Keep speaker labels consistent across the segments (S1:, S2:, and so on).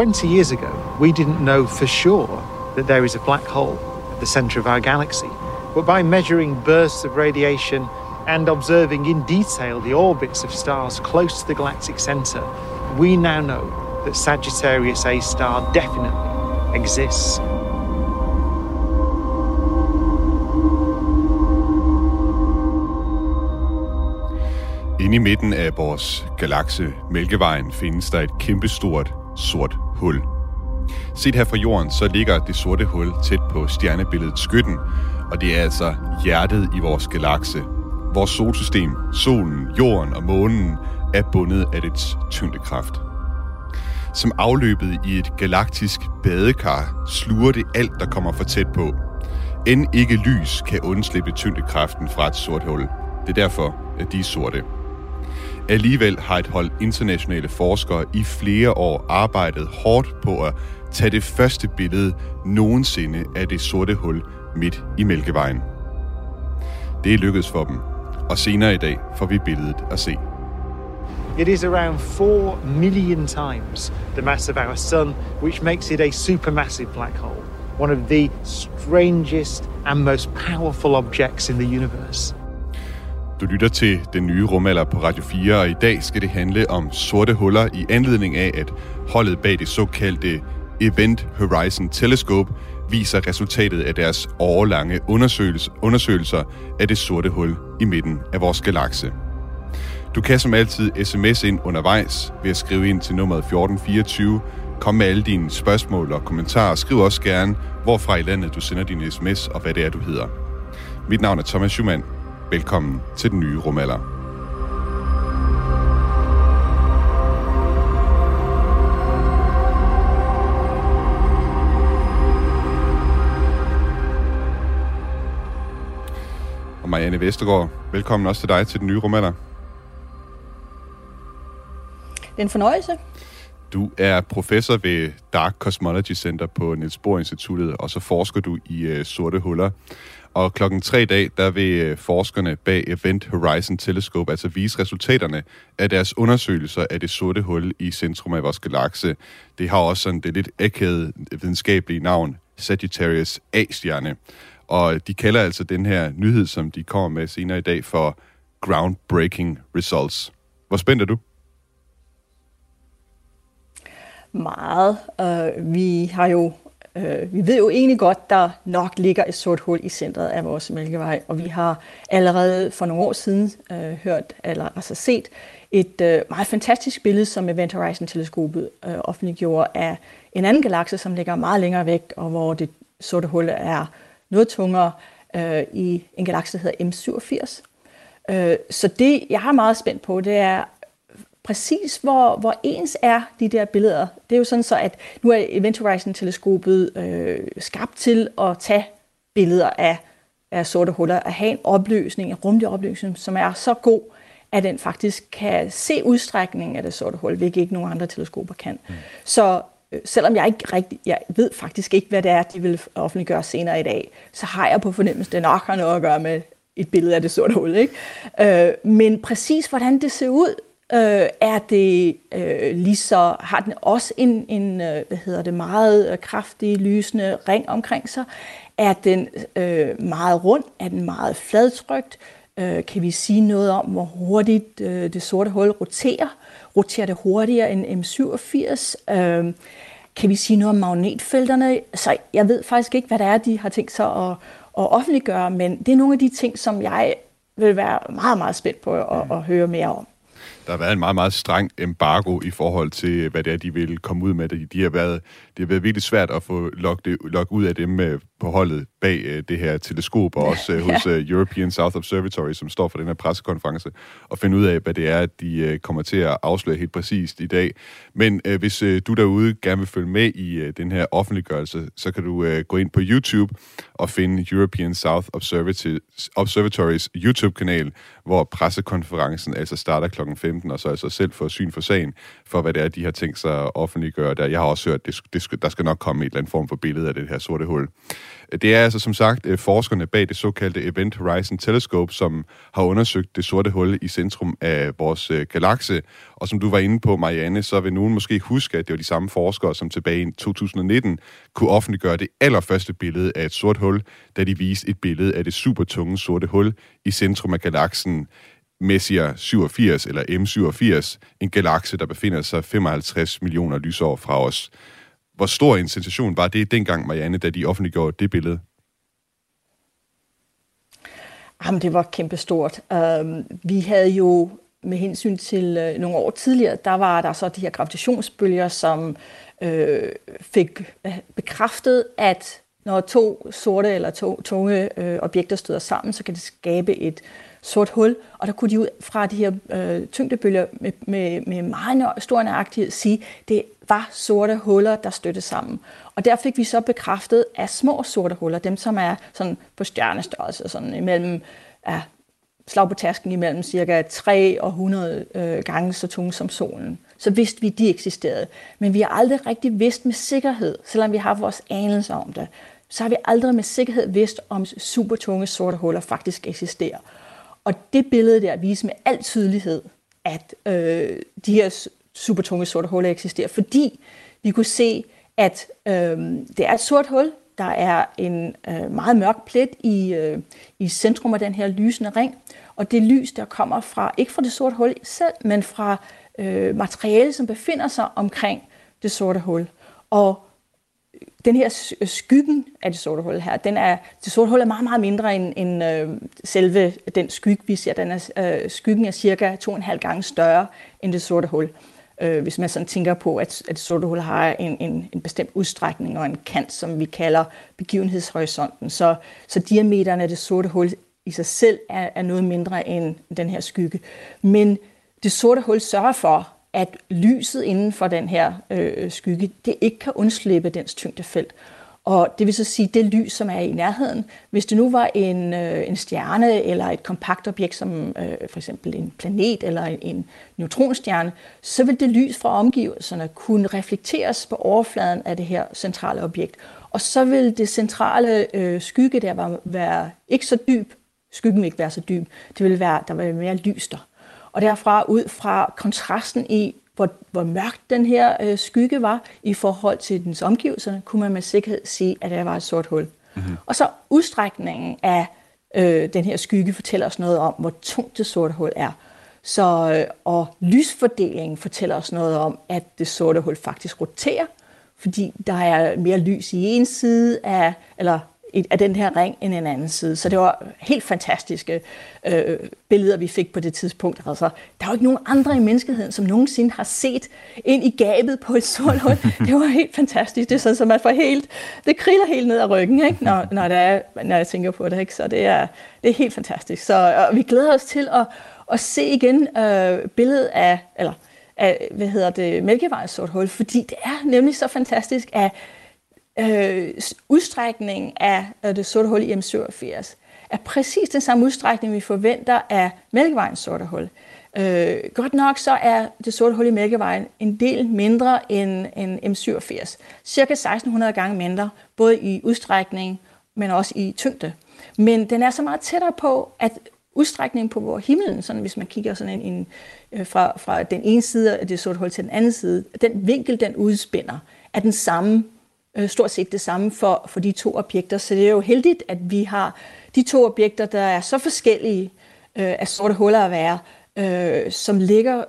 S1: 20 years ago, we didn't know for sure that there is a black hole at the center of our galaxy. But by measuring bursts of radiation and observing in detail the orbits of stars close to the galactic center, we now know that Sagittarius A star definitely exists.
S2: Inde i midten af vores galakse Mælkevejen findes der et kæmpestort sort hul. Set her fra jorden, så ligger det sorte hul tæt på stjernebilledet Skytten, og det er altså hjertet i vores galakse. Vores solsystem, solen, jorden og månen er bundet af dets tyngdekraft. Som afløbet i et galaktisk badekar sluger det alt, der kommer for tæt på. End ikke lys kan undslippe tyngdekraften fra et sort hul. Det er derfor, at de er sorte. Alligevel har et hold internationale forskere i flere år arbejdet hårdt på at tage det første billede nogensinde af det sorte hul midt i Mælkevejen. Det er lykkedes for dem, og senere i dag får vi billedet at se.
S1: It is around 4 million times the mass of our sun, which makes it a supermassive black hole, one of the strangest and most powerful objects in the universe.
S2: Du lytter til den nye rumalder på Radio 4, og i dag skal det handle om sorte huller i anledning af, at holdet bag det såkaldte Event Horizon Telescope viser resultatet af deres årlange undersøgelser af det sorte hul i midten af vores galakse. Du kan som altid sms ind undervejs ved at skrive ind til nummeret 1424. Kom med alle dine spørgsmål og kommentarer. Skriv også gerne, hvorfra i landet du sender din sms og hvad det er, du hedder. Mit navn er Thomas Schumann. Velkommen til den nye rumalder. Marianne Vestergaard, velkommen også til dig til den nye rumalder.
S3: Det er en fornøjelse.
S2: Du er professor ved Dark Cosmology Center på Niels Bohr Instituttet, og så forsker du i øh, sorte huller. Og klokken tre dag, der vil øh, forskerne bag Event Horizon Telescope altså vise resultaterne af deres undersøgelser af det sorte hul i centrum af vores galakse. Det har også sådan det lidt akavet videnskabelige navn, Sagittarius A-stjerne. Og de kalder altså den her nyhed, som de kommer med senere i dag, for groundbreaking results. Hvor spændt er du?
S3: Meget. Øh, vi har jo øh, vi ved jo egentlig godt, der nok ligger et sort hul i centret af vores Mælkevej, og vi har allerede for nogle år siden øh, hørt, eller altså set et øh, meget fantastisk billede, som Event Horizon-teleskopet øh, offentliggjorde af en anden galakse, som ligger meget længere væk, og hvor det sorte hul er noget tungere øh, i en galakse, der hedder M87. Øh, så det, jeg er meget spændt på, det er, præcis hvor, hvor ens er de der billeder. Det er jo sådan så, at nu er Event Horizon-teleskopet øh, skabt til at tage billeder af, af sorte huller, at have en opløsning, en rumlig opløsning, som er så god, at den faktisk kan se udstrækningen af det sorte hul, hvilket ikke nogen andre teleskoper kan. Mm. Så øh, selvom jeg ikke rigtig, jeg ved faktisk ikke, hvad det er, de vil offentliggøre senere i dag, så har jeg på fornemmelse, at det nok har noget at gøre med et billede af det sorte hul. Ikke? Øh, men præcis hvordan det ser ud, øh, er det øh, lige så, har den også en, en øh, hvad hedder det, meget øh, kraftig, lysende ring omkring sig? Er den øh, meget rund? Er den meget fladtrykt? Øh, kan vi sige noget om, hvor hurtigt øh, det sorte hul roterer? Roterer det hurtigere end M87? Øh, kan vi sige noget om magnetfelterne? Så jeg ved faktisk ikke, hvad det er, de har tænkt sig at, at offentliggøre, men det er nogle af de ting, som jeg vil være meget, meget spændt på at, at høre mere om
S2: der har været en meget, meget streng embargo i forhold til, hvad det er, de vil komme ud med. De har været, det har været virkelig svært at få lukket, lukket ud af dem øh, på holdet bag øh, det her teleskop, og også øh, hos European South Observatory, som står for den her pressekonference, og finde ud af, hvad det er, de kommer til at afsløre helt præcist i dag. Men hvis du derude gerne vil følge med i den her offentliggørelse, så kan du gå ind på YouTube og finde European South Observatories YouTube-kanal, hvor pressekonferencen altså starter kl. 15, og så altså selv få syn for sagen, for hvad det er, de har tænkt sig at offentliggøre der. Jeg har også hørt, at det, det, der skal nok komme et eller andet form for billede af det her sorte hul. Det er altså som sagt øh, forskerne bag det såkaldte Event Horizon Telescope, som har undersøgt det sorte hul i centrum af vores øh, galakse. Og som du var inde på, Marianne, så vil nogen måske huske, at det var de samme forskere, som tilbage i 2019 kunne offentliggøre det allerførste billede af et sort hul, da de viste et billede af det supertunge sorte hul i centrum af galaksen Messier 87, eller M87, en galakse, der befinder sig 55 millioner lysår fra os. Hvor stor en sensation var det dengang, Marianne, da de offentliggjorde det billede?
S3: Jamen, det var kæmpestort. Uh, vi havde jo med hensyn til uh, nogle år tidligere, der var der så de her gravitationsbølger, som uh, fik øh, bekræftet, at når to sorte eller to tunge uh, objekter støder sammen, så kan det skabe et sort hul, og der kunne de ud fra de her øh, tyngdebølger med, med, med meget stor nøjagtighed sige, det var sorte huller, der støttede sammen. Og der fik vi så bekræftet af små sorte huller, dem som er sådan på stjernestørrelse, sådan imellem ja, slag på tasken imellem cirka 3 og 100 øh, gange så tunge som solen. Så vidste vi, at de eksisterede. Men vi har aldrig rigtig vidst med sikkerhed, selvom vi har vores anelse om det, så har vi aldrig med sikkerhed vidst, om supertunge sorte huller faktisk eksisterer. Og det billede der viser med al tydelighed, at øh, de her supertunge sorte huller eksisterer, fordi vi kunne se, at øh, det er et sort hul, der er en øh, meget mørk plet i, øh, i centrum af den her lysende ring, og det lys, der kommer fra, ikke fra det sorte hul selv, men fra øh, materiale, som befinder sig omkring det sorte hul. Og den her skyggen af det sorte hul her, den er, det sorte hul er meget, meget mindre end, end øh, selve den skygge, vi ser. Den er, øh, skyggen er cirka to og en halv gange større end det sorte hul. Øh, hvis man sådan tænker på, at, at det sorte hul har en, en, en bestemt udstrækning og en kant, som vi kalder begivenhedshorisonten. Så, så diameteren af det sorte hul i sig selv er, er noget mindre end den her skygge. Men det sorte hul sørger for, at lyset inden for den her øh, skygge, det ikke kan undslippe dens tyngdefelt. Og det vil så sige, det lys, som er i nærheden, hvis det nu var en, øh, en stjerne eller et kompakt objekt, som øh, for eksempel en planet eller en, en neutronstjerne, så vil det lys fra omgivelserne kunne reflekteres på overfladen af det her centrale objekt. Og så vil det centrale øh, skygge der være, være ikke så dyb, skyggen vil ikke være så dyb, det vil være, der vil være mere lys der. Og derfra ud fra kontrasten i, hvor, hvor mørkt den her øh, skygge var i forhold til dens omgivelser, kunne man med sikkerhed sige, at der var et sort hul. Mm-hmm. Og så udstrækningen af øh, den her skygge fortæller os noget om, hvor tungt det sorte hul er. Så, øh, og lysfordelingen fortæller os noget om, at det sorte hul faktisk roterer, fordi der er mere lys i en side af, eller af den her ring end en anden side. Så det var helt fantastiske øh, billeder, vi fik på det tidspunkt. Altså, der er jo ikke nogen andre i menneskeheden, som nogensinde har set ind i gabet på et sort hul. Det var helt fantastisk. Det er sådan, så man får helt, det kriller helt ned ad ryggen, ikke? Når, når, det er, når jeg tænker på det. Ikke? Så det er, det er helt fantastisk. Så og vi glæder os til at, at se igen øh, billedet af, eller af, hvad hedder det, Mælkevejens sort hul, fordi det er nemlig så fantastisk, at øh, udstrækning af, af det sorte hul i M87 er præcis den samme udstrækning, vi forventer af Mælkevejens sorte hul. Øh, godt nok så er det sorte hul i Mælkevejen en del mindre end, end M87. Cirka 1600 gange mindre, både i udstrækning, men også i tyngde. Men den er så meget tættere på, at udstrækningen på vores himlen, sådan hvis man kigger sådan en, en, øh, fra, fra den ene side af det sorte hul til den anden side, den vinkel, den udspænder, er den samme øh, stort set det samme for, for de to objekter. Så det er jo heldigt, at vi har de to objekter, der er så forskellige øh, af sorte huller at være, øh, som ligger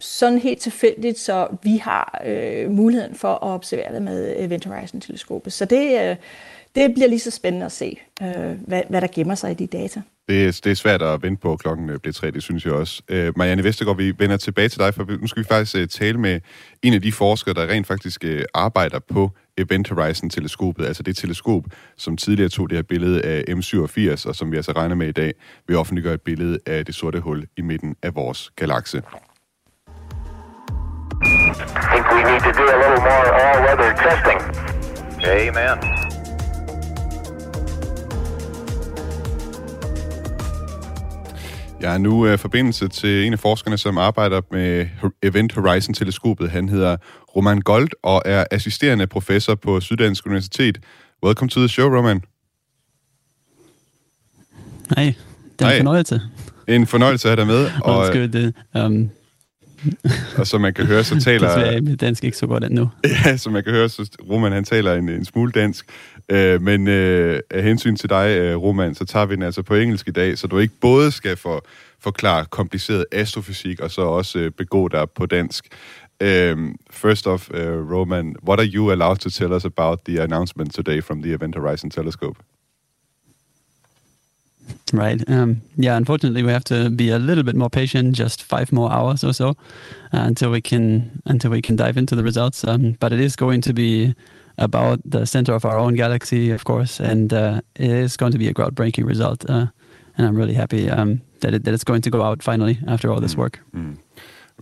S3: sådan helt tilfældigt, så vi har øh, muligheden for at observere det med Event Horizon-teleskopet. Så det, øh, det bliver lige så spændende at se, øh, hvad, hvad der gemmer sig i de data.
S2: Det det er svært at vente på, at klokken øh, bliver tre, det synes jeg også. Øh, Marianne Vestergaard, vi vender tilbage til dig, for nu skal vi faktisk øh, tale med en af de forskere, der rent faktisk øh, arbejder på Event Horizon-teleskopet, altså det teleskop, som tidligere tog det her billede af M87, og som vi altså regner med i dag, vil offentliggøre et billede af det sorte hul i midten af vores galakse. I think we need to do a little more all-weather testing. Amen. Der er nu øh, forbindelse til en af forskerne, som arbejder med Event Horizon-teleskopet. Han hedder Roman Gold og er assisterende professor på Syddansk Universitet. Welcome to the show, Roman.
S4: Hej, det er en Hej. fornøjelse.
S2: En fornøjelse at have dig med.
S4: Og... Undskyld, det, um,
S2: og som man kan høre, så taler...
S4: Desværre mit dansk ikke så godt endnu.
S2: Ja, som man kan høre, så Roman han taler en, en smule dansk. Uh, men uh, af hensyn til dig, uh, Roman, så tager vi den altså på engelsk i dag, så du ikke både skal for, forklare kompliceret astrofysik, og så også uh, begå dig på dansk. Um, first off, uh, Roman, what are you allowed to tell us about the announcement today from the Event Horizon Telescope?
S4: Right. Um, yeah. Unfortunately, we have to be a little bit more patient, just five more hours or so, uh, until we can until we can dive into the results. Um, but it is going to be about the center of our own galaxy, of course, and uh, it is going to be a groundbreaking result. Uh, and I'm really happy um, that it, that it's going to go out finally after all this mm. work. Mm.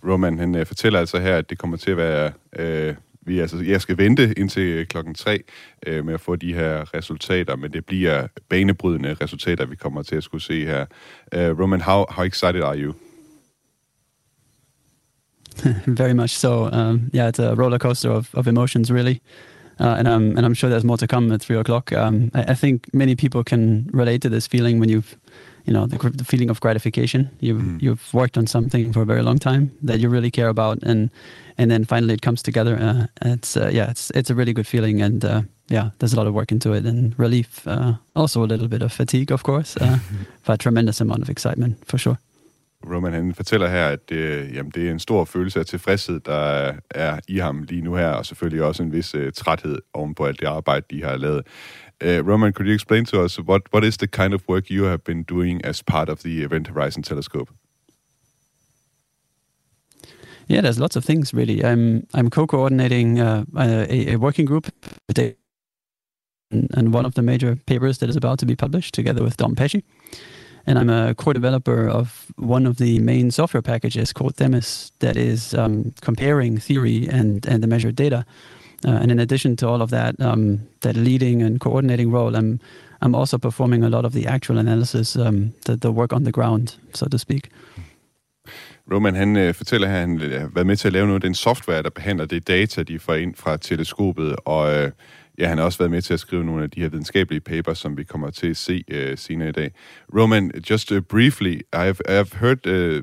S2: Roman han fortæller altså her, at det kommer til at være uh, vi, altså, jeg skal vente indtil øh, klokken 3 øh, med at få de her resultater, men det bliver banebrydende resultater, vi kommer til at skulle se her. Uh, Roman, how, how excited are you?
S4: Very much so. Um, yeah, it's a roller coaster of, of emotions, really. Uh, and, I'm and I'm sure there's more to come at three o'clock. Um, I, I think many people can relate to this feeling when you've you know the, the feeling of gratification. You've mm. you've worked on something for a very long time that you really care about, and and then finally it comes together. Uh, it's uh, yeah, it's it's a really good feeling, and uh, yeah, there's a lot of work into it and relief. Uh, also a little bit of fatigue, of course, uh, but a tremendous amount of excitement for sure.
S2: Roman han fortæller her, at det, jamen, det er en stor følelse af tilfredshed, der er i ham lige nu her, og selvfølgelig også en vis uh, træthed oven på alt det arbejde, de har lavet. Uh, Roman, could you explain to us what, what is the kind of work you have been doing as part of the Event Horizon Telescope?
S4: Yeah, there's lots of things really. I'm I'm co-coordinating uh, a, a, working group and, one of the major papers that is about to be published together with Dom Pesci. And I'm a core developer of one of the main software packages called Themis that is um, comparing theory and, and the measured data. Uh, and in addition to all of that, um, that leading and coordinating role, I'm I'm also performing a lot of the actual analysis, um, the, the work on the ground, so to speak.
S2: Roman, han øh, fortæller, at han har været med til at lave noget af den software, der behandler det data, de får ind fra teleskopet, og øh, ja, han har også været med til at skrive nogle af de her videnskabelige papers, som vi kommer til at se øh, senere i dag. Roman, just uh, briefly, I've, I've heard uh,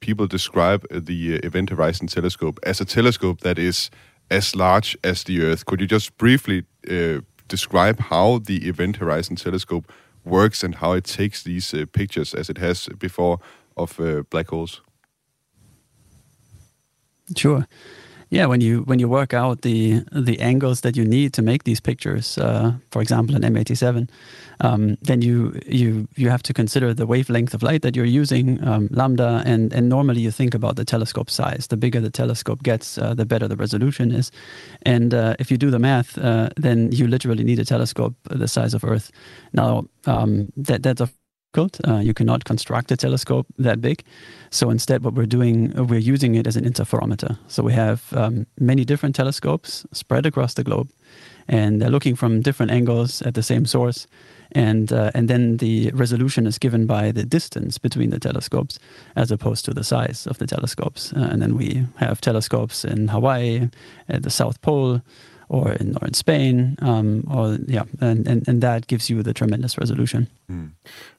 S2: people describe the Event Horizon Telescope as a telescope that is as large as the Earth. Could you just briefly uh, describe how the Event Horizon Telescope works and how it takes these uh, pictures as it has before of uh, black holes?
S4: Sure. Yeah, when you when you work out the the angles that you need to make these pictures, uh, for example, an M87, um, then you you you have to consider the wavelength of light that you're using, um, lambda, and and normally you think about the telescope size. The bigger the telescope gets, uh, the better the resolution is, and uh, if you do the math, uh, then you literally need a telescope the size of Earth. Now um, that that's of uh, you cannot construct a telescope that big. So instead, what we're doing, uh, we're using it as an interferometer. So we have um, many different telescopes spread across the globe, and they're looking from different angles at the same source. And uh, and then the resolution is given by the distance between the telescopes, as opposed to the size of the telescopes. Uh, and then we have telescopes in Hawaii, at the South Pole, or in, or in Spain, um, or yeah, and, and, and that gives you the tremendous resolution. Mm.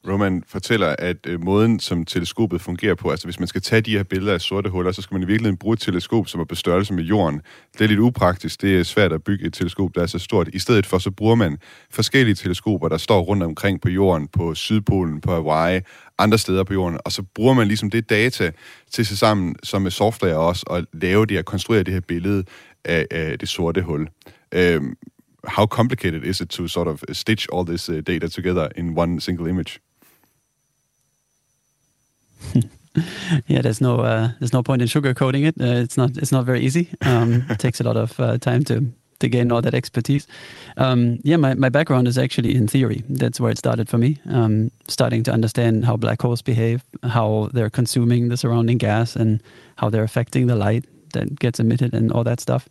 S2: Roman fortæller, at øh, måden, som teleskopet fungerer på, altså hvis man skal tage de her billeder af sorte huller, så skal man i virkeligheden bruge et teleskop, som er på størrelse med jorden. Det er lidt upraktisk, det er svært at bygge et teleskop, der er så stort. I stedet for, så bruger man forskellige teleskoper, der står rundt omkring på jorden, på Sydpolen, på Hawaii, andre steder på jorden, og så bruger man ligesom det data til sig sammen, som med software også, og lave det og konstruere det her billede af, af det sorte hul. Um, how complicated is it to sort of stitch all this uh, data together in one single image?
S4: yeah, there's no uh, there's no point in sugarcoating it. Uh, it's not it's not very easy. Um, it takes a lot of uh, time to to gain all that expertise. Um, yeah, my, my background is actually in theory. That's where it started for me. Um, starting to understand how black holes behave, how they're consuming the surrounding gas, and how they're affecting the light that gets emitted and all that stuff.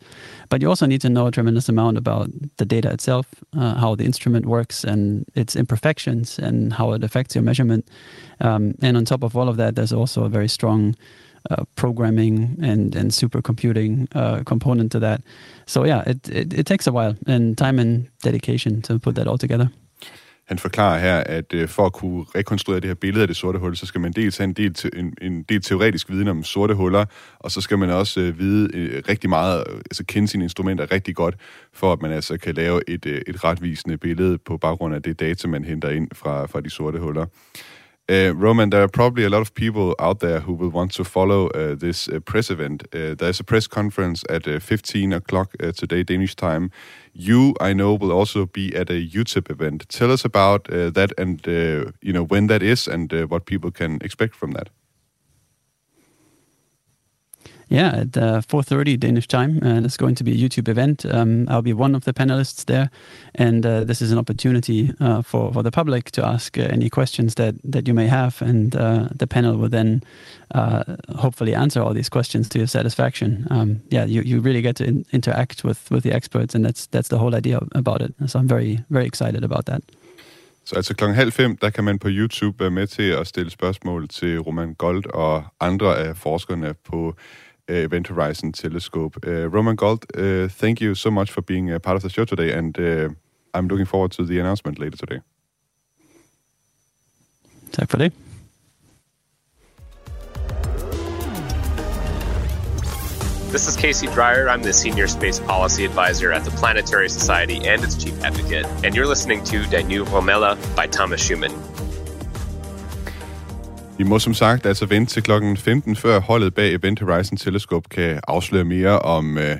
S4: But you also need to know a tremendous amount about the data itself, uh, how the instrument works and its imperfections and how it affects your measurement. Um, and on top of all of that, there's also a very strong uh, programming and, and supercomputing uh, component to that. So yeah, it, it, it takes a while and time and dedication to put that all together.
S2: Han forklarer her, at øh, for at kunne rekonstruere det her billede af det sorte hul, så skal man dels have en del, te, en, en del teoretisk viden om sorte huller, og så skal man også øh, vide øh, rigtig meget, øh, altså kende sine instrumenter rigtig godt, for at man altså kan lave et, øh, et retvisende billede på baggrund af det data, man henter ind fra, fra de sorte huller. Uh, Roman, there are probably a lot of people out there who will want to follow uh, this uh, press event. Uh, there's a press conference at uh, 15 o'clock uh, today, Danish time. You, I know, will also be at a UTIP event. Tell us about that and you know when that is and what people can expect from that.
S4: Yeah, at uh, 4.30 Danish time. Uh, there's going to be a YouTube event. Um, I'll be one of the panelists there. And uh, this is an opportunity uh, for, for the public to ask uh, any questions that, that you may have. And uh, the panel will then hopefully answer all these questions to your satisfaction. Um, yeah, you, you really get to in- interact with, with the experts. And that's, that's the whole idea about it. So I'm very, very excited about that.
S2: Så altså klokken halv fem, der kan man på YouTube være med til at stille spørgsmål til Roman Gold og andre af forskerne på Uh, Event Horizon Telescope. Uh, Roman Gold, uh, thank you so much for being a part of the show today, and I'm looking forward to the announcement later today.
S4: Tak for det.
S5: This is Casey Dreyer. I'm the Senior Space Policy Advisor at the Planetary Society and its Chief Advocate, and you're listening to De Danu Romella by Thomas Schumann.
S2: Vi må som sagt altså vente til klokken 15, før holdet bag Event Horizon Telescope kan afsløre mere om øh,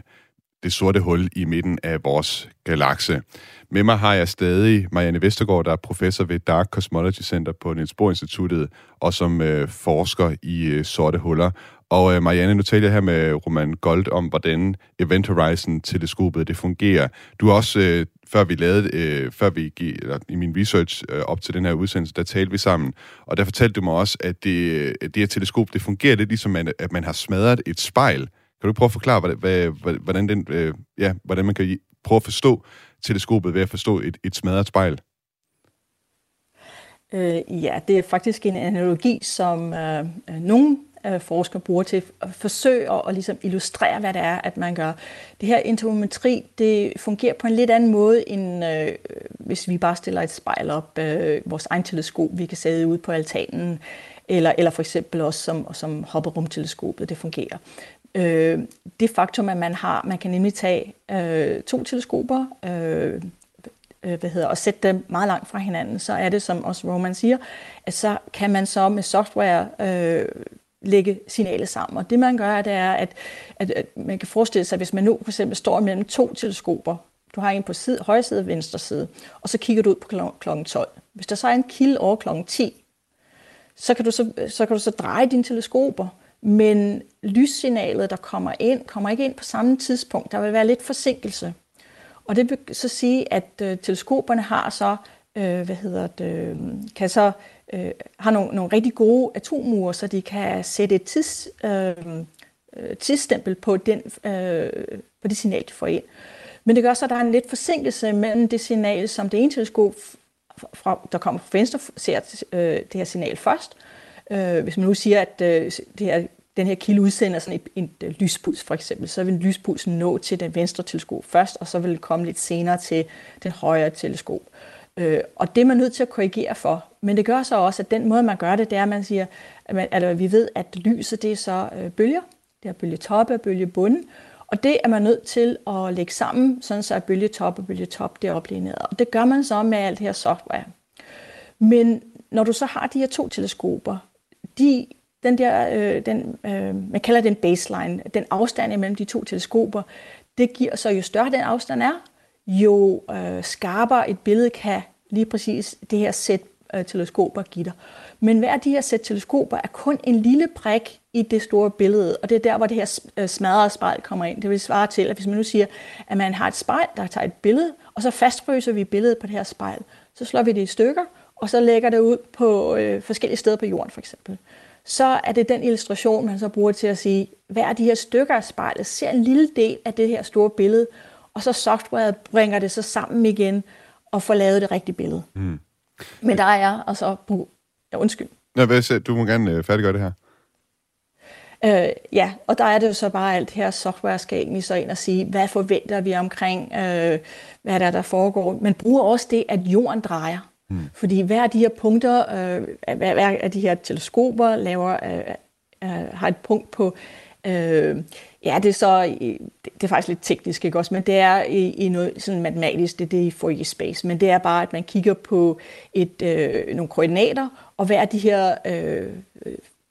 S2: det sorte hul i midten af vores galakse. Med mig har jeg stadig Marianne Vestergaard, der er professor ved Dark Cosmology Center på Niels Bohr Instituttet, og som øh, forsker i øh, sorte huller. Og øh, Marianne, nu taler jeg her med Roman Gold om, hvordan Event Horizon-teleskopet det fungerer. Du har også, øh, før vi lavede, øh, før vi gik, eller i min research øh, op til den her udsendelse, der talte vi sammen, og der fortalte du mig også, at det, det her teleskop, det fungerer lidt ligesom, at, at man har smadret et spejl. Kan du prøve at forklare, hvad, hvad, hvordan, den, øh, ja, hvordan man kan prøve at forstå teleskopet ved at forstå et, et smadret spejl?
S3: Øh, ja, det er faktisk en analogi, som øh, øh nogle øh, forskere bruger til at forsøge at, at ligesom illustrere, hvad det er, at man gør. Det her interferometri, det fungerer på en lidt anden måde, end øh, hvis vi bare stiller et spejl op, øh, vores egen teleskop, vi kan sætte ud på altanen, eller, eller for eksempel også som, som hopperumteleskopet, det fungerer. Øh, det faktum, at man har, man kan nemlig tage øh, to teleskoper, øh, øh, hvad hedder, og sætte dem meget langt fra hinanden, så er det, som også Roman siger, at så kan man så med software øh, lægge signalet sammen. Og det man gør, det er, at, at, at man kan forestille sig, at hvis man nu for eksempel står mellem to teleskoper, du har en på side, højre side og venstre side, og så kigger du ud på kl. 12. Hvis der så er en kilde over kl. 10, så kan, du så, så kan du så dreje dine teleskoper, men lyssignalet, der kommer ind, kommer ikke ind på samme tidspunkt. Der vil være lidt forsinkelse. Og det vil så sige, at øh, teleskoperne har så, øh, hvad hedder det, øh, kan så øh, har nogle, nogle rigtig gode atommure, så de kan sætte et tids, øh, øh, tidsstempel på, den, øh, på det signal, de får ind. Men det gør så, at der er en lidt forsinkelse mellem det signal, som det ene teleskop, fra, der kommer fra venstre, ser øh, det her signal først. Øh, hvis man nu siger, at øh, det her, den her kilde udsender sådan et, et, et lyspuls for eksempel, så vil lyspulsen nå til den venstre teleskop først, og så vil det komme lidt senere til den højre teleskop. Øh, Øh, og det er man nødt til at korrigere for. Men det gør så også, at den måde, man gør det, det er, at man siger, at, man, altså, vi ved, at lyset det er så øh, bølger. Det er bølgetoppe og bølgebunde. Og det er man nødt til at lægge sammen, sådan så at bølgetop og bølgetop det er oplignet. Og det gør man så med alt det her software. Men når du så har de her to teleskoper, de, den der, øh, den, øh, man kalder den baseline, den afstand imellem de to teleskoper, det giver så, jo større den afstand er, jo øh, skarpere et billede kan lige præcis det her sæt øh, teleskoper give dig. Men hver af de her sæt teleskoper er kun en lille prik i det store billede, og det er der, hvor det her øh, smadrede spejl kommer ind. Det vil svare til, at hvis man nu siger, at man har et spejl, der tager et billede, og så fastfryser vi billedet på det her spejl, så slår vi det i stykker, og så lægger det ud på øh, forskellige steder på jorden for eksempel. Så er det den illustration, man så bruger til at sige, hver af de her stykker af spejlet ser en lille del af det her store billede, og så softwaret bringer det så sammen igen og får lavet det rigtige billede. Mm. Men der er altså... Ja, undskyld.
S2: Nå, hvad, du må gerne øh, færdiggøre det her.
S3: Øh, ja, og der er det jo så bare alt her software skal egentlig så ind og sige, hvad forventer vi omkring, øh, hvad der der foregår. Man bruger også det, at jorden drejer. Mm. Fordi hver af de her punkter, øh, hver, hver af de her teleskoper laver, øh, øh, har et punkt på, øh, ja, det er så, øh, det er faktisk lidt teknisk, ikke også, men det er i, i noget sådan matematisk, det er det i Fourier space, men det er bare, at man kigger på et, øh, nogle koordinater, og hver af de her øh,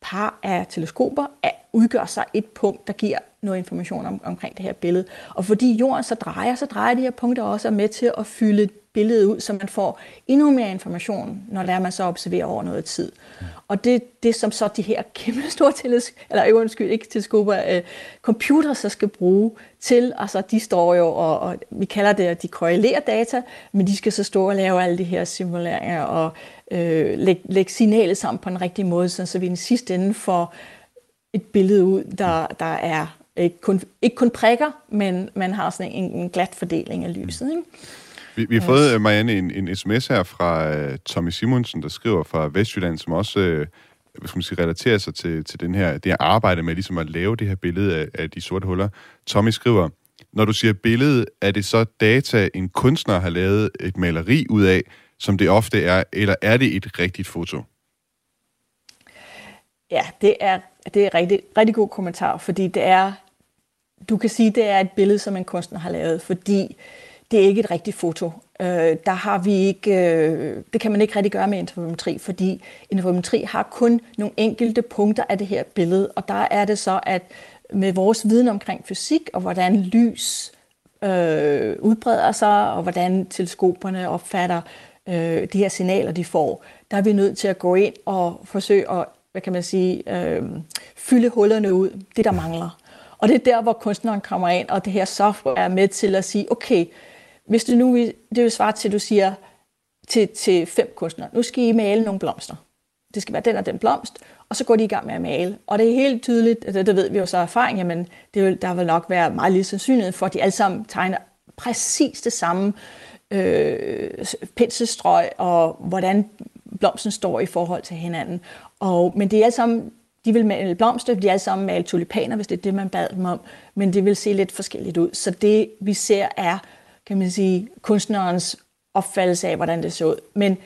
S3: par af teleskoper er, udgør sig et punkt, der giver noget information om, omkring det her billede. Og fordi jorden så drejer, så drejer de her punkter også med til at fylde billede ud, så man får endnu mere information, når der man så observerer over noget tid. Og det, det som så de her kæmpe store teles, eller øh, undskyld, ikke teleskoper, øh, computer så skal bruge til, altså de står jo, og, og vi kalder det, at de korrelerer data, men de skal så stå og lave alle de her simuleringer og øh, lægge, lægge signalet sammen på en rigtig måde, så vi i den sidste ende får et billede ud, der, der er ikke kun, ikke kun prikker, men man har sådan en, en glat fordeling af lyset. Ikke?
S2: Vi, vi har fået, øh, Marianne, en, en sms her fra uh, Tommy Simonsen, der skriver fra Vestjylland, som også uh, hvad skal man sige, relaterer sig til, til den her, det her arbejde med ligesom at lave det her billede af, af de sorte huller. Tommy skriver, når du siger billede, er det så data, en kunstner har lavet et maleri ud af, som det ofte er, eller er det et rigtigt foto?
S3: Ja, det er, det er rigtig, rigtig god kommentar, fordi det er, du kan sige, det er et billede, som en kunstner har lavet, fordi det er ikke et rigtigt foto. Øh, der har vi ikke, øh, det kan man ikke rigtig gøre med interferometri, fordi interferometri har kun nogle enkelte punkter af det her billede, og der er det så, at med vores viden omkring fysik og hvordan lys øh, udbreder sig, og hvordan teleskoperne opfatter øh, de her signaler, de får, der er vi nødt til at gå ind og forsøge at, hvad kan man sige, øh, fylde hullerne ud, det der mangler. Og det er der, hvor kunstneren kommer ind, og det her software er med til at sige, okay, hvis det nu, det vil svare til, at du siger til, til fem kunstnere, nu skal I male nogle blomster. Det skal være den og den blomst, og så går de i gang med at male. Og det er helt tydeligt, det, det ved vi jo så erfaring, jamen det vil, der vil nok være meget lille sandsynlighed for, at de alle sammen tegner præcis det samme øh, penselstrøg, og hvordan blomsten står i forhold til hinanden. Og, men det er alle sammen, de vil male blomster, de er alle sammen male tulipaner, hvis det er det, man bad dem om, men det vil se lidt forskelligt ud. Så det, vi ser, er kan man sige, kunstnerens opfattelse af, hvordan det så ud. Men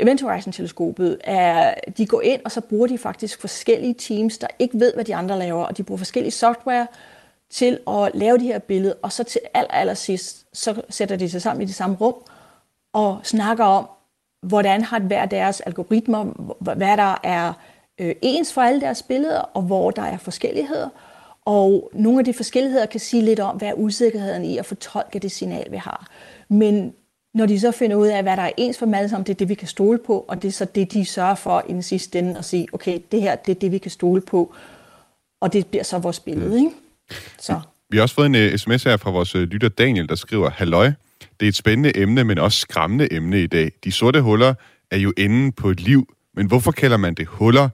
S3: Event Horizon-teleskopet er, de går ind, og så bruger de faktisk forskellige teams, der ikke ved, hvad de andre laver, og de bruger forskellige software til at lave de her billeder, og så til aller, aller sidst, så sætter de sig sammen i det samme rum, og snakker om, hvordan har hver deres algoritmer, hvad der er ens for alle deres billeder, og hvor der er forskelligheder, og nogle af de forskelligheder kan sige lidt om, hvad er usikkerheden i at fortolke det signal, vi har. Men når de så finder ud af, hvad der er ens for dem alle sammen, det er det, vi kan stole på, og det er så det, de sørger for i den sidste ende at sige, okay, det her, det er det, vi kan stole på, og det bliver så vores billede, ikke?
S2: Så. Vi har også fået en uh, sms her fra vores uh, lytter Daniel, der skriver, Halløj, det er et spændende emne, men også skræmmende emne i dag. De sorte huller er jo enden på et liv, men hvorfor kalder man det huller?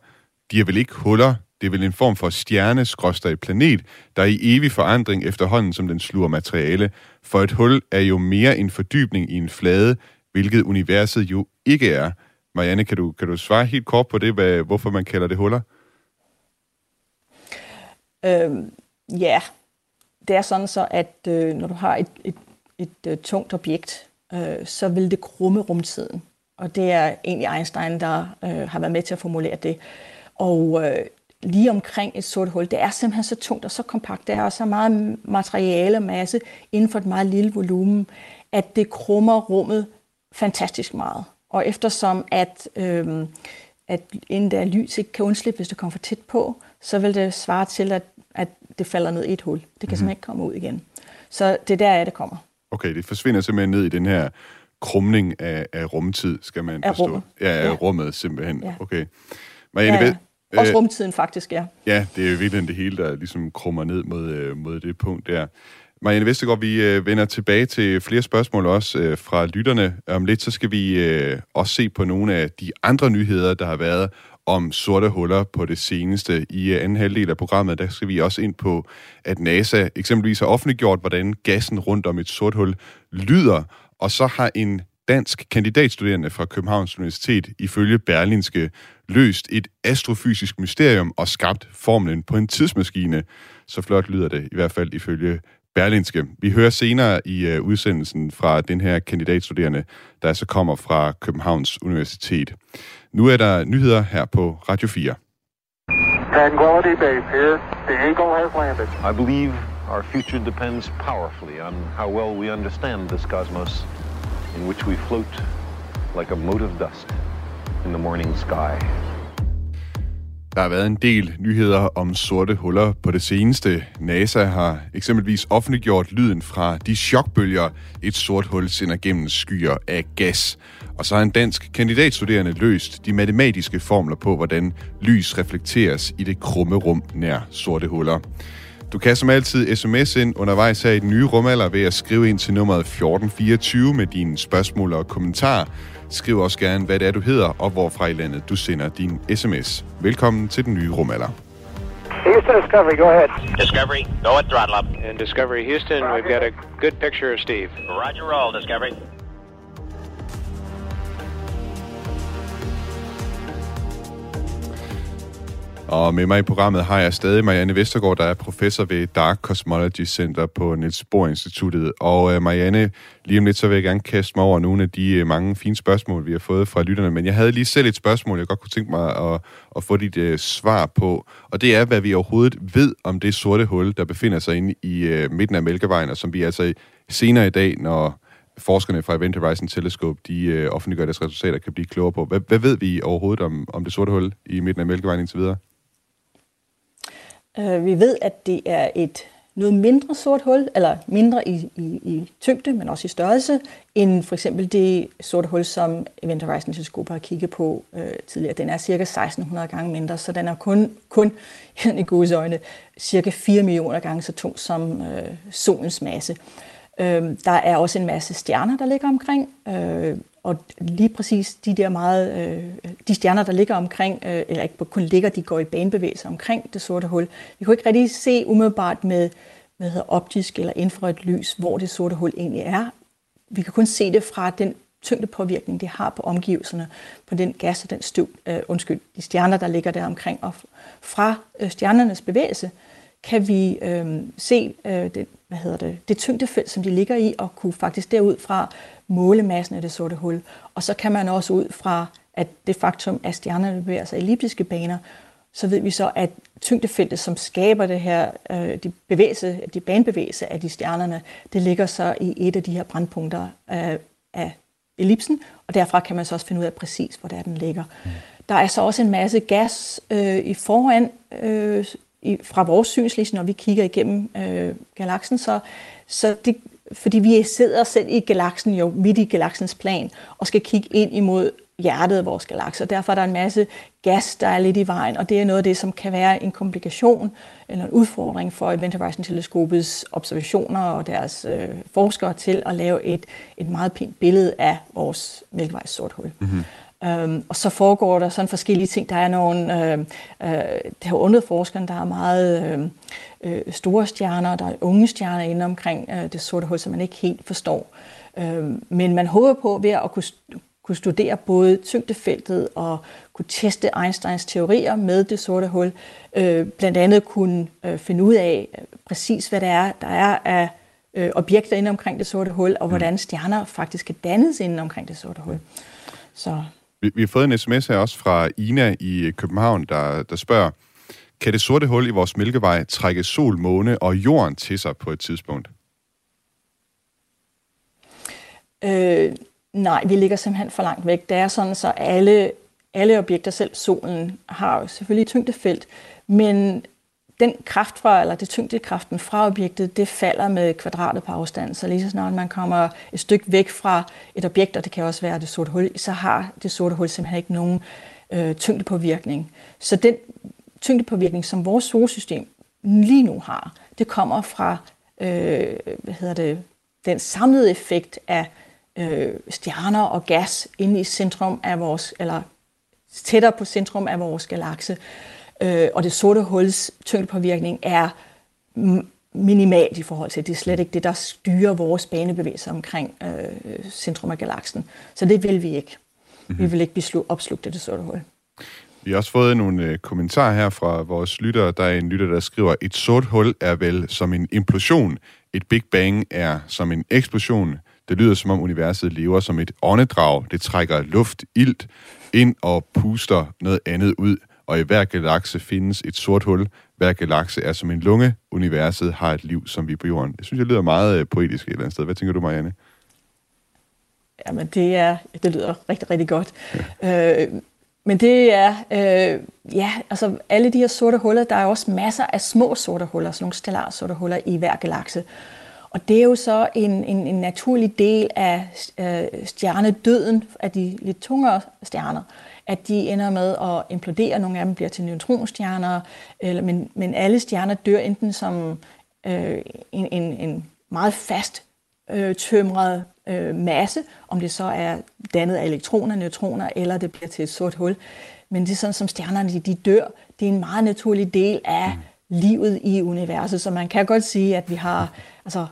S2: De er vel ikke huller, det er vel en form for stjerne planet, der er i evig forandring efterhånden, som den sluger materiale. For et hul er jo mere en fordybning i en flade, hvilket universet jo ikke er. Marianne, kan du, kan du svare helt kort på det, hvad, hvorfor man kalder det huller?
S3: Øhm, ja, det er sådan så, at øh, når du har et, et, et, et øh, tungt objekt, øh, så vil det krumme rumtiden. Og det er egentlig Einstein, der øh, har været med til at formulere det. Og øh, lige omkring et sort hul. Det er simpelthen så tungt og så kompakt. Der er så meget materiale og masse inden for et meget lille volumen, at det krummer rummet fantastisk meget. Og eftersom at, øhm, at inden der lys ikke kan undslippe, hvis det kommer for tæt på, så vil det svare til, at, at det falder ned i et hul. Det kan mm-hmm. simpelthen ikke komme ud igen. Så det er der, at det kommer.
S2: Okay, det forsvinder simpelthen ned i den her krumning af, af rumtid, skal man forstå. Af rummet. Ja, af ja. rummet simpelthen. Ja. Okay. Marianne, ja, ja.
S3: Også øh, rumtiden faktisk, ja.
S2: Ja, det er jo virkelig det hele, der ligesom krummer ned mod, øh, mod det punkt der. Marianne Vestergaard, vi øh, vender tilbage til flere spørgsmål også øh, fra lytterne. Om lidt så skal vi også se på nogle af de andre nyheder, der har været om sorte huller på det seneste. I anden halvdel af programmet, der skal vi også ind på, at NASA eksempelvis har offentliggjort, hvordan gassen rundt om et sort hul lyder, og så har en dansk kandidatstuderende fra Københavns Universitet ifølge Berlinske løst et astrofysisk mysterium og skabt formlen på en tidsmaskine. Så flot lyder det, i hvert fald ifølge Berlinske. Vi hører senere i uh, udsendelsen fra den her kandidatstuderende, der altså kommer fra Københavns Universitet. Nu er der nyheder her på Radio 4.
S6: Tranquility Base here. The Eagle has landed. I believe our future depends powerfully on how well we understand this cosmos in which we float like a mote of dust in the morning sky.
S2: Der har været en del nyheder om sorte huller på det seneste. NASA har eksempelvis offentliggjort lyden fra de chokbølger, et sort hul sender gennem skyer af gas. Og så har en dansk kandidatstuderende løst de matematiske formler på, hvordan lys reflekteres i det krumme rum nær sorte huller. Du kan som altid sms ind undervejs her i den nye rumalder ved at skrive ind til nummeret 1424 med dine spørgsmål og kommentarer. Skriv også gerne, hvad det er, du hedder, og hvorfra i landet du sender din sms. Velkommen til den nye rumalder.
S7: Houston Discovery, go ahead.
S8: Discovery, go at throttle up.
S7: And Discovery Houston, we've got a good picture of Steve.
S8: Roger roll, Discovery.
S2: Og med mig i programmet har jeg stadig Marianne Vestergaard, der er professor ved Dark Cosmology Center på Niels Bohr Instituttet. Og øh, Marianne, lige om lidt, så vil jeg gerne kaste mig over nogle af de øh, mange fine spørgsmål, vi har fået fra lytterne. Men jeg havde lige selv et spørgsmål, jeg godt kunne tænke mig at, at få dit uh, svar på. Og det er, hvad vi overhovedet ved om det sorte hul, der befinder sig inde i uh, midten af Mælkevejen, og som vi altså senere i dag, når forskerne fra Event Horizon Telescope, de øh, offentliggør deres resultater, kan blive klogere på. Hvad, hvad ved vi overhovedet om, om det sorte hul i midten af Mælkevejen indtil videre?
S3: Øh, vi ved, at det er et noget mindre sort hul, eller mindre i, i, i tyngde, men også i størrelse, end for eksempel det sorte hul, som Event Horizon Telescope har kigget på øh, tidligere. Den er cirka 1600 gange mindre, så den er kun, kun i gode øjne, cirka 4 millioner gange så tung som øh, solens masse. Øh, der er også en masse stjerner, der ligger omkring, Øh, og lige præcis de der meget, øh, de stjerner, der ligger omkring, øh, eller ikke kun ligger, de går i banebevægelser omkring det sorte hul. Vi kunne ikke rigtig se umiddelbart med hvad hedder, optisk eller infrarødt lys, hvor det sorte hul egentlig er. Vi kan kun se det fra den tyngdepåvirkning, det har på omgivelserne, på den gas og den støv, øh, undskyld, de stjerner, der ligger der omkring. Og fra øh, stjernernes bevægelse kan vi øh, se øh, det, hvad hedder det, det tyngdefelt, som de ligger i, og kunne faktisk derudfra måle massen af det sorte hul. Og så kan man også ud fra at det faktum, at stjernerne bevæger sig i elliptiske baner, så ved vi så, at tyngdefeltet, som skaber det her, øh, de, bevægelse, de banebevægelser af de stjernerne, det ligger så i et af de her brandpunkter øh, af ellipsen, og derfra kan man så også finde ud af præcis, hvor det er, den ligger. Mm. Der er så også en masse gas øh, i foran øh, i, fra vores synsliste, når vi kigger igennem øh, galaksen, så, så det fordi vi sidder selv i galaksen jo midt i galaksens plan og skal kigge ind imod hjertet af vores galakse. og Derfor er der en masse gas, der er lidt i vejen, og det er noget af det, som kan være en komplikation eller en udfordring for Event Horizon Teleskopets observationer og deres øh, forskere til at lave et, et meget pænt billede af vores mælkevejs sort hul. Mm-hmm. Øhm, og så foregår der sådan forskellige ting. Der er nogle, øh, øh, det har undret forskerne, der er meget øh, øh, store stjerner, der er unge stjerner inde omkring øh, det sorte hul, som man ikke helt forstår. Øh, men man håber på ved at kunne, kunne studere både tyngdefeltet og kunne teste Einsteins teorier med det sorte hul, øh, blandt andet kunne øh, finde ud af øh, præcis, hvad det er, der er af øh, objekter inde omkring det sorte hul, og mm. hvordan stjerner faktisk kan dannes inde omkring det sorte hul. Så
S2: vi, vi har fået en sms her også fra Ina i øh, København, der, der spørger, kan det sorte hul i vores mælkevej trække sol, måne og jorden til sig på et tidspunkt?
S3: Øh, nej, vi ligger simpelthen for langt væk. Det er sådan, så alle, alle objekter, selv solen, har jo selvfølgelig et tyngdefelt, men den kraft fra, eller det tyngdekraften fra objektet, det falder med kvadratet på afstand. Så lige så snart man kommer et stykke væk fra et objekt, og det kan også være det sorte hul, så har det sorte hul simpelthen ikke nogen øh, tyngdepåvirkning. Så den tyngdepåvirkning, som vores solsystem lige nu har, det kommer fra øh, hvad hedder det, den samlede effekt af øh, stjerner og gas inde i centrum af vores, eller tættere på centrum af vores galakse øh, og det sorte huls tyngdepåvirkning er minimalt i forhold til, det er slet ikke det, der styrer vores banebevægelser omkring øh, centrum af galaksen. Så det vil vi ikke. Mm-hmm. Vi vil ikke blive opslugt af det sorte hul.
S2: Vi har også fået nogle øh, kommentarer her fra vores lyttere. Der er en lytter, der skriver, et sort hul er vel som en implosion. Et Big Bang er som en eksplosion. Det lyder som om universet lever som et åndedrag. Det trækker luft, ilt ind og puster noget andet ud. Og i hver galakse findes et sort hul. Hver galakse er som en lunge. Universet har et liv, som vi på jorden. Jeg synes, det lyder meget øh, poetisk et eller andet sted. Hvad tænker du, Marianne?
S3: Jamen, det, er, det lyder rigtig, rigtig godt. Ja. Øh, men det er, øh, ja, altså alle de her sorte huller, der er også masser af små sorte huller, sådan nogle stellar sorte huller i hver galakse. Og det er jo så en, en, en naturlig del af øh, stjernedøden, af de lidt tungere stjerner, at de ender med at implodere. Nogle af dem bliver til neutronstjerner, eller, men, men alle stjerner dør enten som øh, en, en, en meget fast øh, tømret øh, masse, om det så er dannet af elektroner, neutroner, eller det bliver til et sort hul. Men det er sådan, som stjernerne de, de dør. Det er en meget naturlig del af mm. livet i universet, så man kan godt sige, at vi har, altså,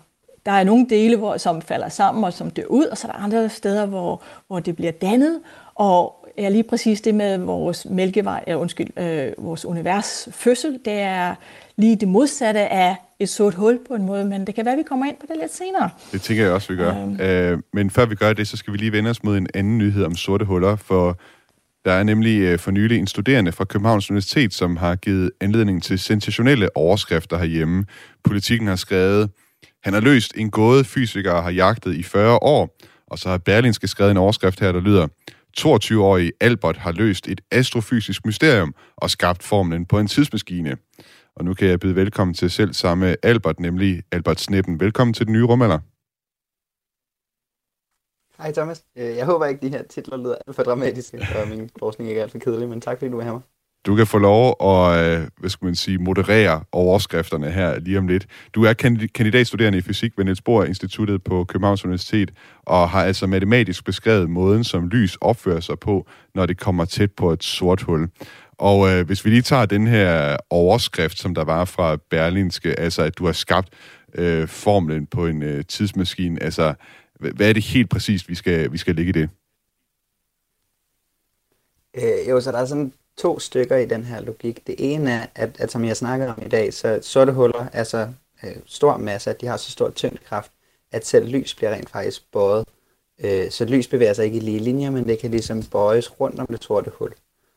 S3: der er nogle dele, hvor, som falder sammen og som dør ud, og så er der andre steder, hvor, hvor det bliver dannet, og ja, lige præcis det med vores mælkevej, ja, undskyld, øh, vores univers fødsel, det er lige det modsatte af et sort hul på en måde, men det kan være, at vi kommer ind på det lidt senere.
S2: Det tænker jeg også, vi gør. Um... Øh, men før vi gør det, så skal vi lige vende os mod en anden nyhed om sorte huller, for der er nemlig øh, for nylig en studerende fra Københavns Universitet, som har givet anledning til sensationelle overskrifter herhjemme. Politikken har skrevet, han har løst en gåde, fysikere har jagtet i 40 år, og så har Berlinske skrevet en overskrift her, der lyder, 22-årig Albert har løst et astrofysisk mysterium og skabt formlen på en tidsmaskine. Og nu kan jeg byde velkommen til selv samme Albert, nemlig Albert Sneppen. Velkommen til den nye rumalder.
S9: Hej Thomas. Øh, jeg håber ikke, de her titler lyder alt for dramatiske, og min forskning ikke er alt for kedelig, men tak fordi du er her.
S2: Du kan få lov at, øh, hvad skal man sige, moderere overskrifterne her lige om lidt. Du er kandidatstuderende i fysik ved Niels Bohr Instituttet på Københavns Universitet, og har altså matematisk beskrevet måden, som lys opfører sig på, når det kommer tæt på et sort hul. Og øh, hvis vi lige tager den her overskrift, som der var fra Berlinske, altså at du har skabt øh, formlen på en øh, tidsmaskine, altså hvad er det helt præcist, vi skal, vi skal ligge i det?
S9: Øh, jo, så der er sådan to stykker i den her logik. Det ene er, at, at som jeg snakker om i dag, så sorte huller er så øh, stor masse, at de har så stor tyngdekraft, at selv lys bliver rent faktisk bøjet. Øh, så lys bevæger sig ikke i lige linjer, men det kan ligesom bøjes rundt om det sorte hul.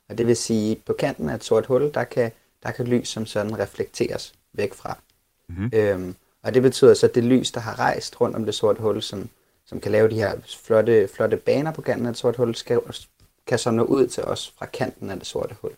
S9: Og det vil sige, på kanten af et sort hul, der kan, der kan lys som sådan reflekteres væk fra. Mm-hmm. Øhm, og det betyder så, at det lys, der har rejst rundt om det sorte hul, som, som kan lave de her flotte, flotte baner på kanten af et sort hul, skal, kan så nå ud til os fra kanten af det sorte hul.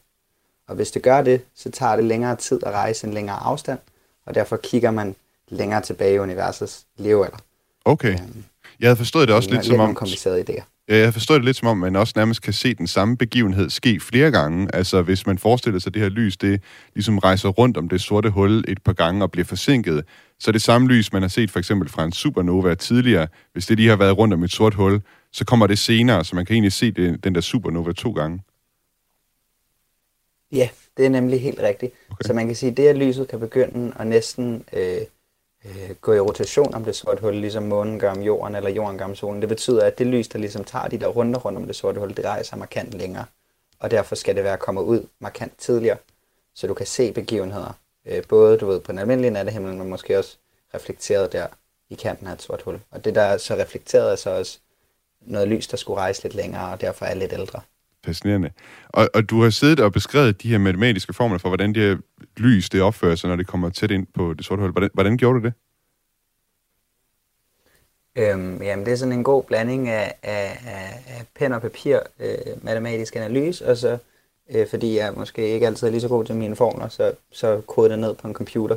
S9: Og hvis det gør det, så tager det længere tid at rejse en længere afstand, og derfor kigger man længere tilbage i universets levealder.
S2: Okay. Øhm, jeg havde forstået det også lidt, lidt som om...
S9: komplicerede idéer.
S2: Ja, jeg forstår det lidt som om, man også nærmest kan se den samme begivenhed ske flere gange. Altså, hvis man forestiller sig, at det her lys, det ligesom rejser rundt om det sorte hul et par gange og bliver forsinket, så det samme lys, man har set for eksempel fra en supernova tidligere, hvis det lige har været rundt om et sort hul, så kommer det senere, så man kan egentlig se det, den der supernova to gange.
S9: Ja, det er nemlig helt rigtigt. Okay. Så man kan sige, at det, at lyset kan begynde at næsten øh, øh, gå i rotation om det sorte hul, ligesom månen gør om jorden, eller jorden gør om solen. Det betyder, at det lys, der ligesom tager de der runder rundt om det sorte hul, det rejser markant længere. Og derfor skal det være kommet ud markant tidligere, så du kan se begivenheder. Øh, både du ved, på den almindelige nattehimmel, men måske også reflekteret der i kanten af et sort hul. Og det, der er så reflekteret, er så også noget lys, der skulle rejse lidt længere, og derfor er lidt ældre.
S2: Fascinerende. Og, og du har siddet og beskrevet de her matematiske formler for, hvordan det her lys det opfører sig, når det kommer tæt ind på det sorte hul. Hvordan, hvordan gjorde du det?
S9: Øhm, jamen, det er sådan en god blanding af, af, af, af pen og papir, øh, matematisk analyse, og så, øh, fordi jeg måske ikke altid er lige så god til mine formler, så, så kodede det ned på en computer.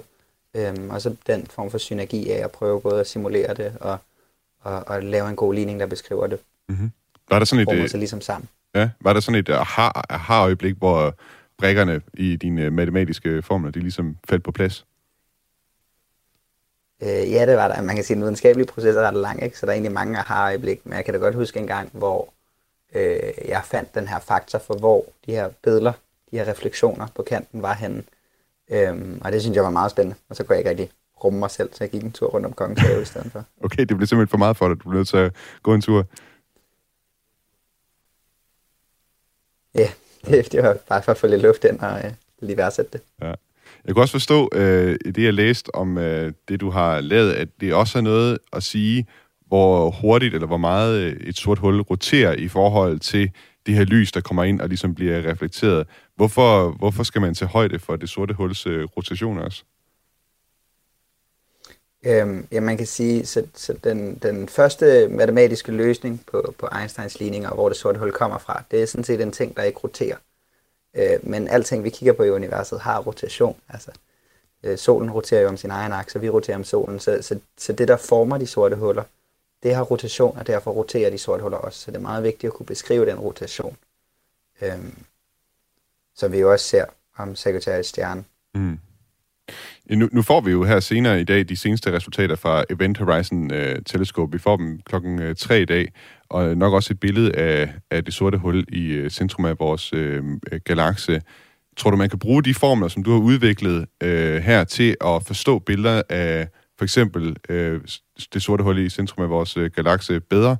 S9: Øhm, og så den form for synergi af at prøve både at simulere det og, og, og lave en god ligning, der beskriver det.
S2: Mm-hmm. Var der sådan et,
S9: øh, sig ligesom sammen.
S2: Ja, var der sådan et aha-øjeblik, hvor brækkerne i dine matematiske formler, de ligesom faldt på plads?
S9: Øh, ja, det var der. Man kan sige, at den videnskabelige proces er ret lang, ikke? så der er egentlig mange aha-øjeblik. Men jeg kan da godt huske en gang, hvor øh, jeg fandt den her faktor for, hvor de her billeder, de her refleksioner på kanten var henne. Øhm, og det synes jeg var meget spændende. Og så kunne jeg ikke rigtig rumme mig selv, så jeg gik en tur rundt om Kongens Have i stedet for.
S2: Okay, det blev simpelthen for meget for dig. Du blev nødt til at gå en tur.
S9: Ja, det, det var bare for at få lidt luft ind og øh, lige værdsætte det.
S2: Ja. Jeg kan også forstå, øh, i det jeg læste om øh, det, du har lavet, at det også er noget at sige, hvor hurtigt eller hvor meget øh, et sort hul roterer i forhold til det her lys, der kommer ind og ligesom bliver reflekteret. Hvorfor, hvorfor skal man tage højde for det sorte huls øh, rotation også?
S9: Øhm, ja, man kan sige, så, så den, den første matematiske løsning på, på Einsteins ligninger, hvor det sorte hul kommer fra, det er sådan set en ting, der ikke roterer. Øh, men alting, vi kigger på i universet, har rotation. Altså, øh, solen roterer jo om sin egen akse, vi roterer om solen. Så, så, så det, der former de sorte huller, det har rotation, og derfor roterer de sorte huller også. Så det er meget vigtigt at kunne beskrive den rotation. Øh, som vi jo også ser om Sagittarius stjerne. Mm.
S2: Øh, nu, nu får vi jo her senere i dag de seneste resultater fra Event Horizon øh, Telescope. Vi får dem klokken øh, 3 i dag, og nok også et billede af, af det sorte hul i øh, centrum af vores øh, øh, galakse. Tror du, man kan bruge de formler, som du har udviklet øh, her, til at forstå billeder af for eksempel øh, det sorte hul i centrum af vores øh, galakse bedre?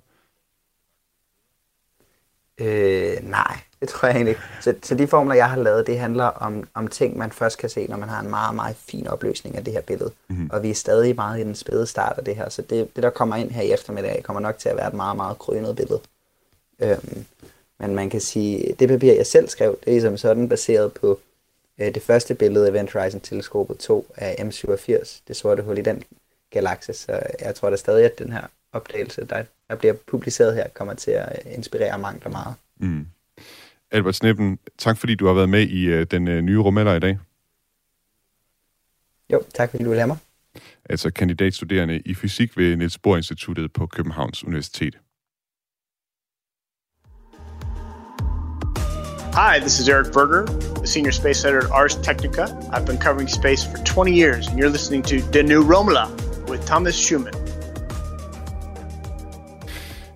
S9: Øh, nej, det tror jeg egentlig. Så, så de formler, jeg har lavet, det handler om, om ting, man først kan se, når man har en meget, meget fin opløsning af det her billede. Mm-hmm. Og vi er stadig meget i den spæde start af det her, så det, det, der kommer ind her i eftermiddag, kommer nok til at være et meget, meget krønet billede. Øhm, men man kan sige, det papir, jeg selv skrev, det er som sådan baseret på øh, det første billede, Event Horizon Teleskopet 2 af M87, det sorte hul i den galakse. Så jeg tror da stadig, at den her opdagelse, der, der bliver publiceret her, kommer til at inspirere mange der meget. Mm.
S2: Albert Snippen, tak fordi du har været med i uh, den uh, nye rummelder i dag.
S9: Jo, tak fordi du vil have mig.
S2: Altså kandidatstuderende i fysik ved Niels Bohr Instituttet på Københavns Universitet.
S10: Hi, this is Eric Berger, the senior space editor at Ars Technica. I've been covering space for 20 years, and you're listening to The New Romola with Thomas Schumann.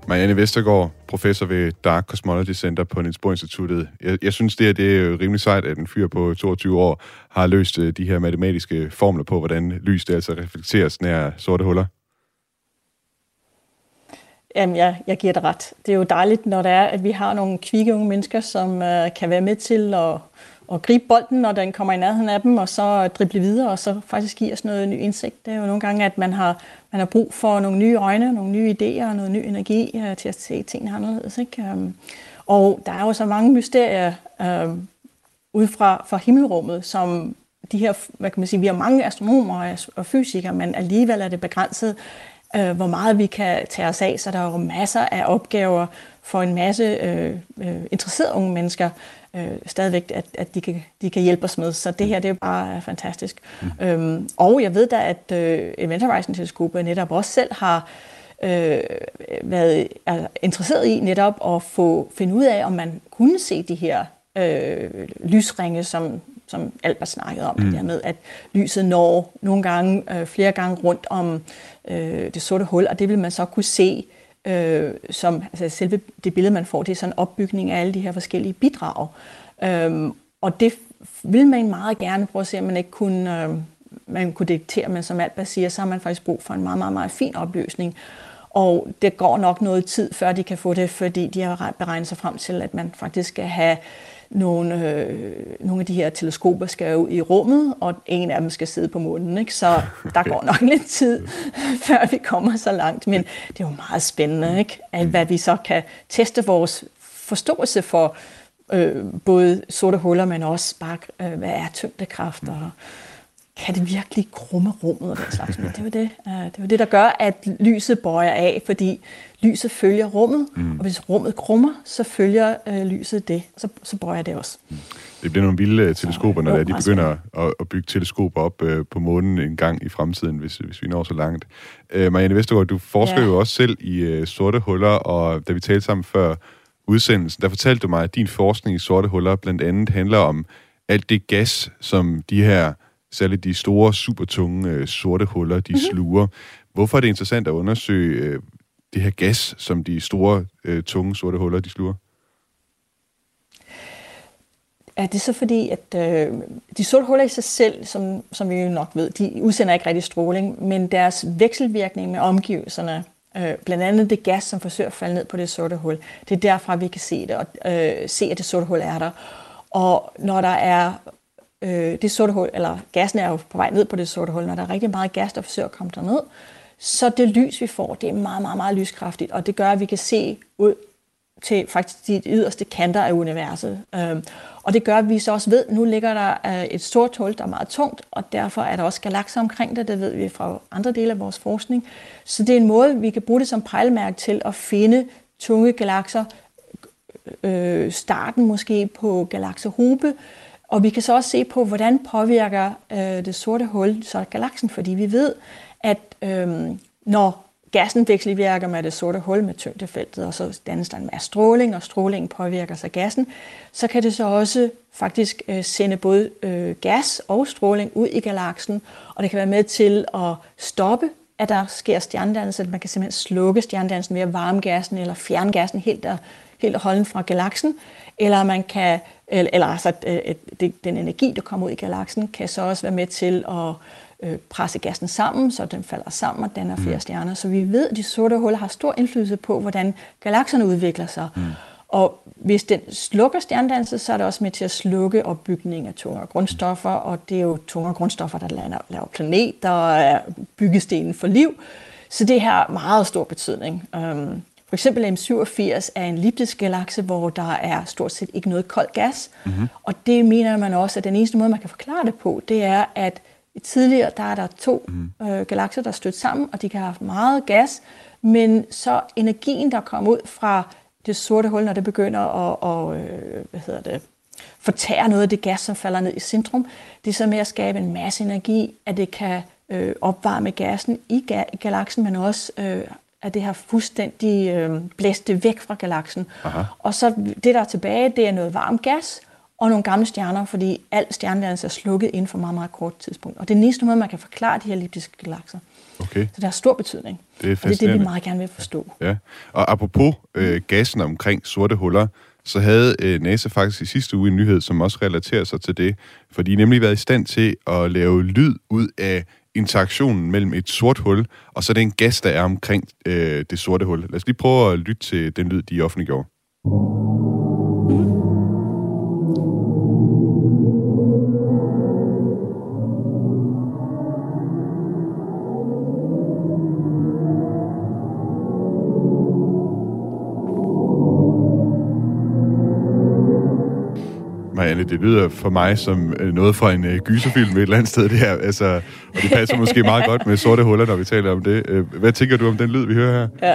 S2: Marianne Vestergaard, professor ved Dark Cosmology Center på Niels Bohr Instituttet. Jeg, jeg synes, det er, det er rimelig sejt, at en fyr på 22 år har løst øh, de her matematiske formler på, hvordan lys det altså reflekteres nær sorte huller.
S3: Jamen, jeg, jeg giver det ret. Det er jo dejligt, når det er, at vi har nogle kvikke unge mennesker, som øh, kan være med til at, at gribe bolden, når den kommer i nærheden af dem, og så drible videre, og så faktisk give os noget ny indsigt. Det er jo nogle gange, at man har man har brug for nogle nye øjne, nogle nye idéer og noget ny energi øh, til at se tingene anderledes. Ikke? Øhm, og der er jo så mange mysterier øh, ud fra, fra himmelrummet, som de her, hvad kan man sige, vi har mange astronomer og fysikere, men alligevel er det begrænset, øh, hvor meget vi kan tage os af, så der er jo masser af opgaver for en masse øh, øh interesserede unge mennesker, øh, stadigvæk, at, at de, kan, de kan hjælpe os med. Så det her, det er bare fantastisk. Mm. Øhm, og jeg ved da, at øh, Event Horizon Teleskopet netop også selv har øh, været er interesseret i netop at få finde ud af, om man kunne se de her øh, lysringe, som, som Albert snakkede om, mm. det med, at lyset når nogle gange, øh, flere gange rundt om øh, det sorte hul, og det vil man så kunne se øh, som altså selve det billede, man får, det er sådan en opbygning af alle de her forskellige bidrag. Øh, og det vil man meget gerne prøve at se, om man ikke kunne, øh, man kunne diktere, men som Albert siger, så har man faktisk brug for en meget, meget, meget fin opløsning. Og det går nok noget tid, før de kan få det, fordi de har beregnet sig frem til, at man faktisk skal have nogle, øh, nogle af de her teleskoper skal jo i rummet, og en af dem skal sidde på månen, ikke? så der går nok lidt tid, før vi kommer så langt. Men det er jo meget spændende, ikke? Alt, hvad vi så kan teste vores forståelse for øh, både sorte huller, men også bare, øh, hvad er tyngdekraft og kan det virkelig krumme rummet og den slags. Men det er jo det, uh, det, er det, der gør, at lyset bøjer af, fordi lyset følger rummet, mm. og hvis rummet krummer, så følger uh, lyset det, så, så bøjer det også. Mm.
S2: Det bliver nogle vilde uh, teleskoper, når de begynder at, at bygge teleskoper op uh, på månen en gang i fremtiden, hvis, hvis vi når så langt. Uh, Marianne Vestergaard, du forsker ja. jo også selv i uh, sorte huller, og da vi talte sammen før udsendelsen, der fortalte du mig, at din forskning i sorte huller blandt andet handler om alt det gas, som de her særligt de store, supertunge øh, sorte huller, de mm-hmm. sluger. Hvorfor er det interessant at undersøge øh, det her gas, som de store, øh, tunge sorte huller, de sluger?
S3: Er det så fordi, at øh, de sorte huller i sig selv, som, som vi jo nok ved, de udsender ikke rigtig stråling, men deres vekselvirkning med omgivelserne øh, blandt andet det gas, som forsøger at falde ned på det sorte hul. Det er derfra, vi kan se det, og øh, se, at det sorte hul er der. Og når der er øh, det sorte hul, eller gassen er jo på vej ned på det sorte hul, når der er rigtig meget gas, der forsøger at komme derned, så det lys, vi får, det er meget, meget, meget lyskraftigt, og det gør, at vi kan se ud til faktisk de yderste kanter af universet. Øhm, og det gør, at vi så også ved, at nu ligger der øh, et stort hul, der er meget tungt, og derfor er der også galakser omkring det, det ved vi fra andre dele af vores forskning. Så det er en måde, vi kan bruge det som pejlemærke til at finde tunge galakser, øh, starten måske på galaksehobe, og vi kan så også se på, hvordan påvirker øh, det sorte hul så galaksen, fordi vi ved, at øh, når gassen vekselvirker med det sorte hul med tyngdefeltet, og så dannes der en masse stråling, og strålingen påvirker sig gassen, så kan det så også faktisk øh, sende både øh, gas og stråling ud i galaksen, og det kan være med til at stoppe, at der sker stjernedannelse, at man kan simpelthen slukke stjernedannelsen ved at varme gassen eller fjerne gassen helt, og, helt og holden fra galaksen, eller man kan eller, eller altså, at, det, den energi, der kommer ud i galaksen, kan så også være med til at øh, presse gassen sammen, så den falder sammen og danner flere mm. stjerner. Så vi ved, at de sorte huller har stor indflydelse på, hvordan galakserne udvikler sig. Mm. Og hvis den slukker stjernedannelse, så er det også med til at slukke opbygning af tungere grundstoffer, og det er jo tungere grundstoffer, der laver, laver planeter og er byggestenen for liv. Så det har meget stor betydning. Um, for eksempel M87 er en elliptisk galakse, hvor der er stort set ikke noget kold gas. Mm-hmm. Og det mener man også, at den eneste måde, man kan forklare det på, det er, at tidligere der er der to mm. øh, galakser, der stødt sammen, og de kan have haft meget gas, men så energien, der kommer ud fra det sorte hul, når det begynder at, og, øh, hvad hedder det, fortære noget af det gas, som falder ned i centrum, det er så med at skabe en masse energi, at det kan øh, opvarme gassen i ga- galaksen, men også øh, at det har fuldstændig øh, blæst det væk fra galaksen. Aha. Og så det, der er tilbage, det er noget varm gas og nogle gamle stjerner, fordi al stjernedannelse er slukket inden for meget, meget kort tidspunkt. Og det er den næste måde, man kan forklare de her elliptiske galakser. Okay. Så det har stor betydning. Det er, og det er det, vi meget gerne vil forstå.
S2: Ja. Og apropos øh, gassen omkring sorte huller, så havde øh, NASA faktisk i sidste uge en nyhed, som også relaterer sig til det. For de har nemlig været i stand til at lave lyd ud af interaktionen mellem et sort hul, og så den gas, der er omkring øh, det sorte hul. Lad os lige prøve at lytte til den lyd, de offentliggjorde. Marianne, det lyder for mig som øh, noget fra en øh, gyserfilm et eller andet sted, det her. Altså, og det passer måske meget godt med sorte huller, når vi taler om det. Øh, hvad tænker du om den lyd, vi hører her?
S3: Ja.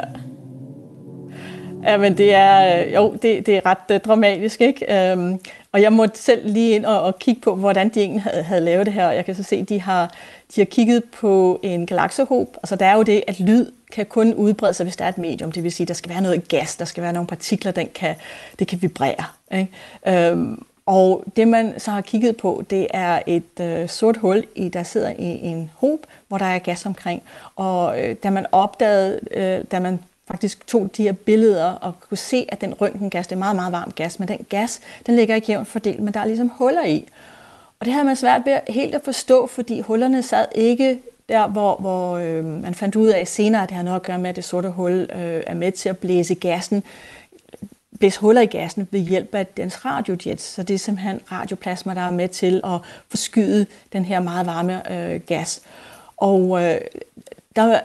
S3: Ja, men det er, øh, jo, det, det er ret uh, dramatisk, ikke? Um, og jeg måtte selv lige ind og, og kigge på, hvordan de egentlig havde, havde lavet det her. Jeg kan så se, at de har, de har kigget på en galaksehob. Altså, der er jo det, at lyd kan kun udbrede sig, hvis der er et medium. Det vil sige, at der skal være noget gas, der skal være nogle partikler, den kan, det kan vibrere. Ikke? Øhm, og det, man så har kigget på, det er et øh, sort hul, i, der sidder i en hob, hvor der er gas omkring. Og øh, da man opdagede, øh, da man faktisk tog de her billeder og kunne se, at den røntgengas, det er meget, meget varm gas, men den gas, den ligger ikke jævnt fordelt, men der er ligesom huller i. Og det havde man svært ved helt at forstå, fordi hullerne sad ikke der, hvor, hvor øh, man fandt ud af senere, at det har noget at gøre med, at det sorte hul øh, er med til at blæse gassen blæse huller i gassen ved hjælp af dens radiojets. Så det er simpelthen radioplasma, der er med til at forskyde den her meget varme øh, gas. Og øh, der,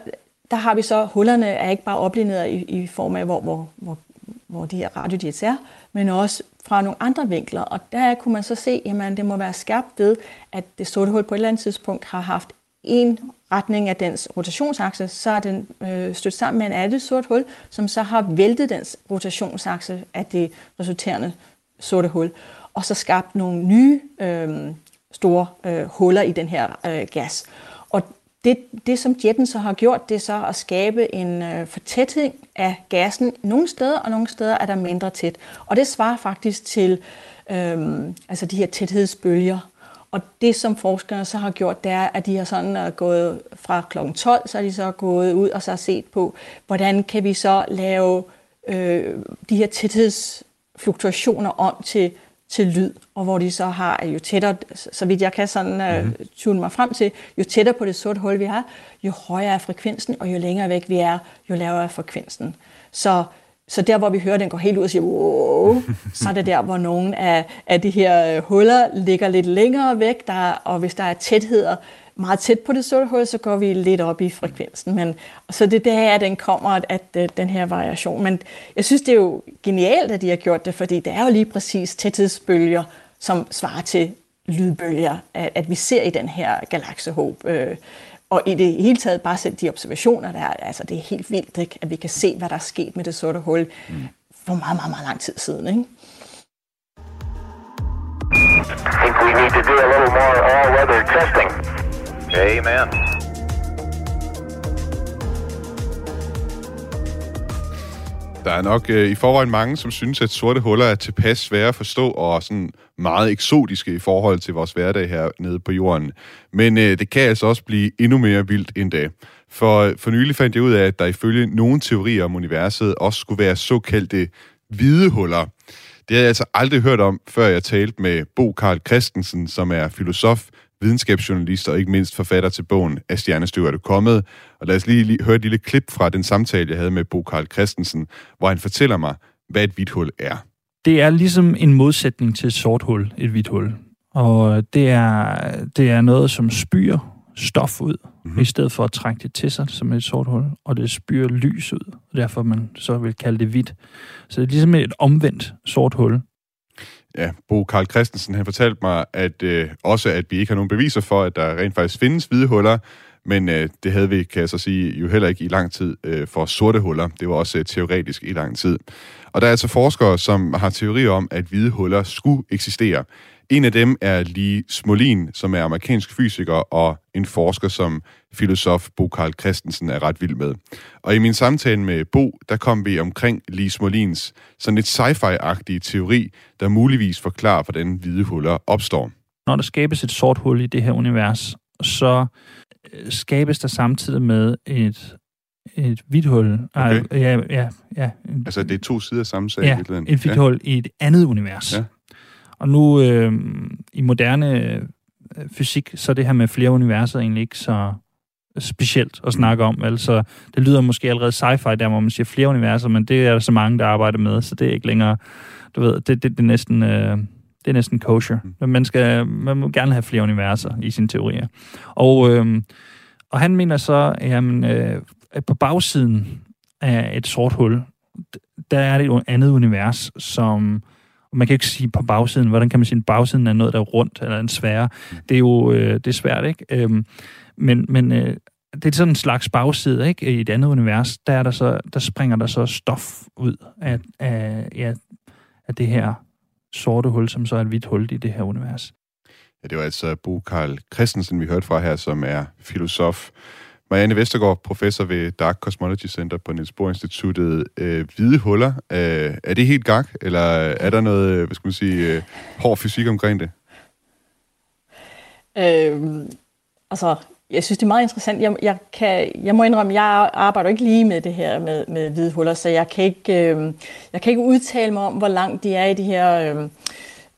S3: der har vi så, hullerne er ikke bare oplineret i, i form af, hvor, hvor, hvor, hvor de her radiojets er, men også fra nogle andre vinkler. Og der kunne man så se, at det må være skabt ved, at det sorte hul på et eller andet tidspunkt har haft en retning af dens rotationsakse, så er den øh, stødt sammen med en andet sort hul, som så har væltet dens rotationsakse af det resulterende sorte hul, og så skabt nogle nye øh, store øh, huller i den her øh, gas. Og det, det, som jetten så har gjort, det er så at skabe en øh, fortætning af gassen nogle steder, og nogle steder er der mindre tæt. Og det svarer faktisk til øh, altså de her tæthedsbølger, og det, som forskerne så har gjort, det er, at de har sådan uh, gået fra kl. 12, så er de så gået ud og så har set på, hvordan kan vi så lave øh, de her tæthedsfluktuationer om til til lyd, og hvor de så har jo tættere, så vidt jeg kan sådan mm-hmm. tune mig frem til, jo tættere på det sorte hul vi har, jo højere er frekvensen, og jo længere væk vi er, jo lavere er frekvensen. Så, så der, hvor vi hører, den går helt ud og siger, wow, så er det der, hvor nogle af, af de her øh, huller ligger lidt længere væk, der, og hvis der er tætheder, meget tæt på det sorte hul, så går vi lidt op i frekvensen. Men, så det er der, at den kommer, at, at øh, den her variation. Men jeg synes, det er jo genialt, at de har gjort det, fordi det er jo lige præcis tæthedsbølger, som svarer til lydbølger, at, at vi ser i den her galaksehob. Øh, og i det hele taget bare selv de observationer, der er, altså det er helt vildt, ikke? at vi kan se, hvad der er sket med det sorte hul mm. for meget, meget, meget lang tid siden. Ikke?
S8: I think we need to do a little more all-weather testing. Amen.
S2: Der er nok øh, i forvejen mange, som synes, at sorte huller er tilpas svære at forstå og sådan meget eksotiske i forhold til vores hverdag her nede på jorden. Men øh, det kan altså også blive endnu mere vildt end det. For, for nylig fandt jeg ud af, at der ifølge nogle teorier om universet også skulle være såkaldte hvide huller. Det havde jeg altså aldrig hørt om, før jeg talte med Bo Karl Christensen, som er filosof, videnskabsjournalist og ikke mindst forfatter til bogen Af stjernestøv er du kommet. Og lad os lige, lige høre et lille klip fra den samtale, jeg havde med Bo Karl Christensen, hvor han fortæller mig, hvad et hvidt hul er.
S11: Det er ligesom en modsætning til et sort hul, et hvidt hul. Og det er, det er noget, som spyr stof ud, mm-hmm. i stedet for at trække det til sig som et sort hul, og det spyr lys ud, og derfor man så vil kalde det hvidt. Så det er ligesom et omvendt sort hul.
S2: Ja, Bo Karl Christensen, han fortalte mig at øh, også, at vi ikke har nogen beviser for, at der rent faktisk findes hvide huller, men øh, det havde vi, kan jeg så sige, jo heller ikke i lang tid øh, for sorte huller. Det var også øh, teoretisk i lang tid. Og der er altså forskere, som har teorier om, at hvide huller skulle eksistere. En af dem er Lee Smolin, som er amerikansk fysiker og en forsker, som filosof Bo Karl Christensen er ret vild med. Og i min samtale med Bo, der kom vi omkring Lee Smolins sådan et sci-fi-agtige teori, der muligvis forklarer, hvordan hvide huller opstår.
S11: Når der skabes et sort hul i det her univers, så skabes der samtidig med et et hvidt hul.
S2: Okay.
S11: Ja, ja, ja.
S2: Altså, det er to sider af samme sag
S11: ja,
S2: i virkeligheden.
S11: et hvidt ja. hul i et andet univers. Ja. Og nu øh, i moderne øh, fysik, så er det her med flere universer egentlig ikke så specielt at snakke om. Altså, det lyder måske allerede sci-fi, der hvor man siger flere universer, men det er der så mange, der arbejder med, så det er ikke længere, du ved, det, det, det er næsten... Øh, det er næsten kosher. Men mm. man, skal, man må gerne have flere universer i sine teorier. Og, øh, og han mener så, jamen, øh, på bagsiden af et sort hul, der er det et andet univers, som man kan ikke sige på bagsiden, hvordan kan man sige, at bagsiden er noget, der er rundt, eller en sfære. Mm. Det er jo øh, det er svært, ikke? Øhm, men men øh, det er sådan en slags bagside, ikke? I et andet univers, der, er der, så, der springer der så stof ud af, af, ja, af det her sorte hul, som så er et hvidt hul i det her univers.
S2: Ja, det var altså Bo Karl Christensen, vi hørte fra her, som er filosof. Marianne Vestergaard, professor ved Dark Cosmology Center på Niels Bohr Instituttet. Øh, hvide huller, øh, er det helt gak, eller er der noget, øh, hvad skal man sige, øh, hård fysik omkring det?
S3: Øhm, altså, jeg synes, det er meget interessant. Jeg, jeg, kan, jeg må indrømme, jeg arbejder ikke lige med det her med, med hvide huller, så jeg kan, ikke, øh, jeg kan ikke udtale mig om, hvor langt de er i de her øh,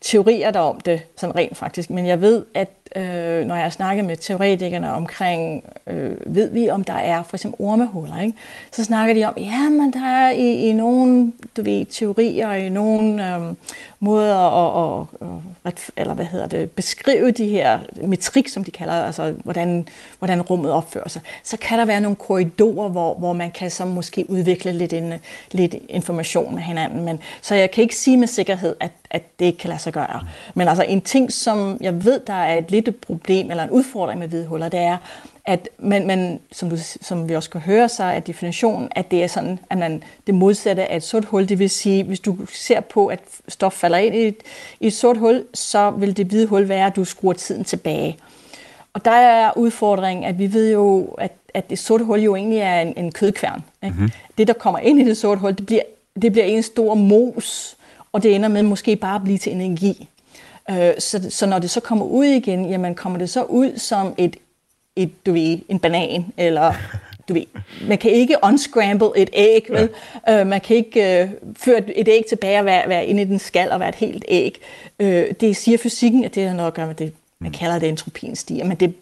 S3: teorier der om det, sådan rent faktisk. Men jeg ved, at øh, når jeg har snakket med teoretikerne omkring, øh, ved vi om der er for eksempel ormehuller, ikke? så snakker de om, ja, men der er i, i nogle du ved, teorier, i nogle øh, måder at, at, at, eller hvad hedder det, beskrive de her metrik, som de kalder, altså hvordan, hvordan rummet opfører sig, så kan der være nogle korridorer, hvor, hvor man kan så måske udvikle lidt, en, lidt information med hinanden. Men, så jeg kan ikke sige med sikkerhed, at, at det ikke kan lade sig gøre. Men altså en ting, som jeg ved, der er et lidt problem eller en udfordring med hvide huller, det er, at man, man som, du, som vi også kan høre, så er definitionen, at det er sådan, at man det modsatte af et sort hul. Det vil sige, hvis du ser på, at stof falder ind i et, i et sort hul, så vil det hvide hul være, at du skruer tiden tilbage. Og der er udfordringen, at vi ved jo, at, at det sorte hul jo egentlig er en, en kødkværn. Ikke? Mm-hmm. Det, der kommer ind i det sorte hul, det bliver, det bliver en stor mos, og det ender med måske bare at blive til energi. Øh, så, så når det så kommer ud igen, jamen kommer det så ud som et, et du ved, en banan, eller du ved, man kan ikke unscramble et æg, vel? Ja. Øh, man kan ikke øh, føre et æg tilbage og være, være inde i den skal og være et helt æg. Øh, det siger fysikken, at det har noget at gøre med det, man mm. kalder det entropien stiger, men det,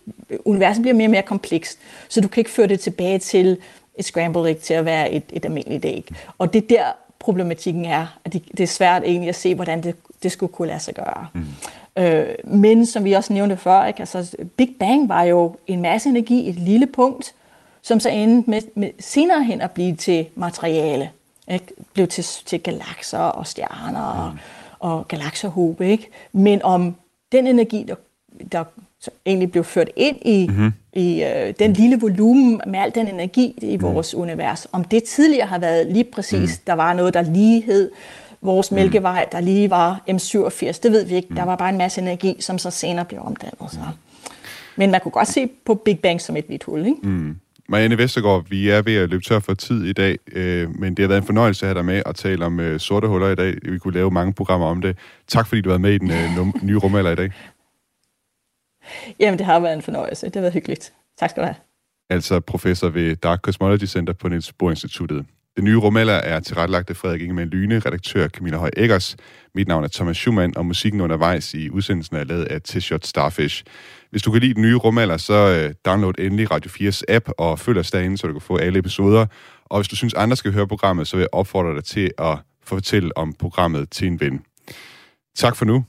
S3: universet bliver mere og mere komplekst, så du kan ikke føre det tilbage til et scrambled æg til at være et, et almindeligt æg. Og det der problematikken er, at det, det er svært egentlig at se, hvordan det, det skulle kunne lade sig gøre. Mm. Øh, men som vi også nævnte før, ikke? Altså, Big Bang var jo en masse energi, et lille punkt, som så endte med, med senere hen at blive til materiale. Ikke? Blev til, til galakser og stjerner mm. og, og galakserhobe. Ikke? Men om den energi, der, der egentlig blev ført ind i, mm-hmm. i øh, den lille volumen med al den energi i vores mm. univers, om det tidligere har været lige præcis, mm. der var noget, der lige hed vores mm. mælkevej, der lige var M87, det ved vi ikke. Mm. Der var bare en masse energi, som så senere blev omdannet. Så. Men man kunne godt se på Big Bang som et hvidt hul, ikke?
S2: Mm. Marianne Vestergaard, vi er ved at løbe tør for tid i dag, øh, men det har været en fornøjelse at have dig med at tale om øh, sorte huller i dag. Vi kunne lave mange programmer om det. Tak fordi du var med i den øh, nye rumalder i dag.
S3: Jamen, det har været en fornøjelse. Det har været hyggeligt. Tak skal du have.
S2: Altså professor ved Dark Cosmology Center på Niels Bohr Instituttet. Den nye rumalder er tilrettelagt af Frederik Ingemann Lyne, redaktør Camilla Høj Eggers. Mit navn er Thomas Schumann, og musikken undervejs i udsendelsen er lavet af T-Shot Starfish. Hvis du kan lide den nye rumalder, så øh, download endelig Radio 4's app og følg os derinde, så du kan få alle episoder. Og hvis du synes, andre skal høre programmet, så vil jeg opfordre dig til at fortælle om programmet til en ven. Tak for nu.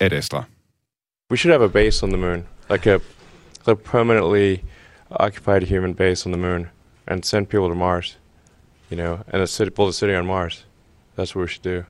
S2: Ad Astra.
S12: We should have a base on the moon, like a, a permanently occupied human base on the moon, and send people to Mars. You know, and a city, build a city on Mars. That's what we should do.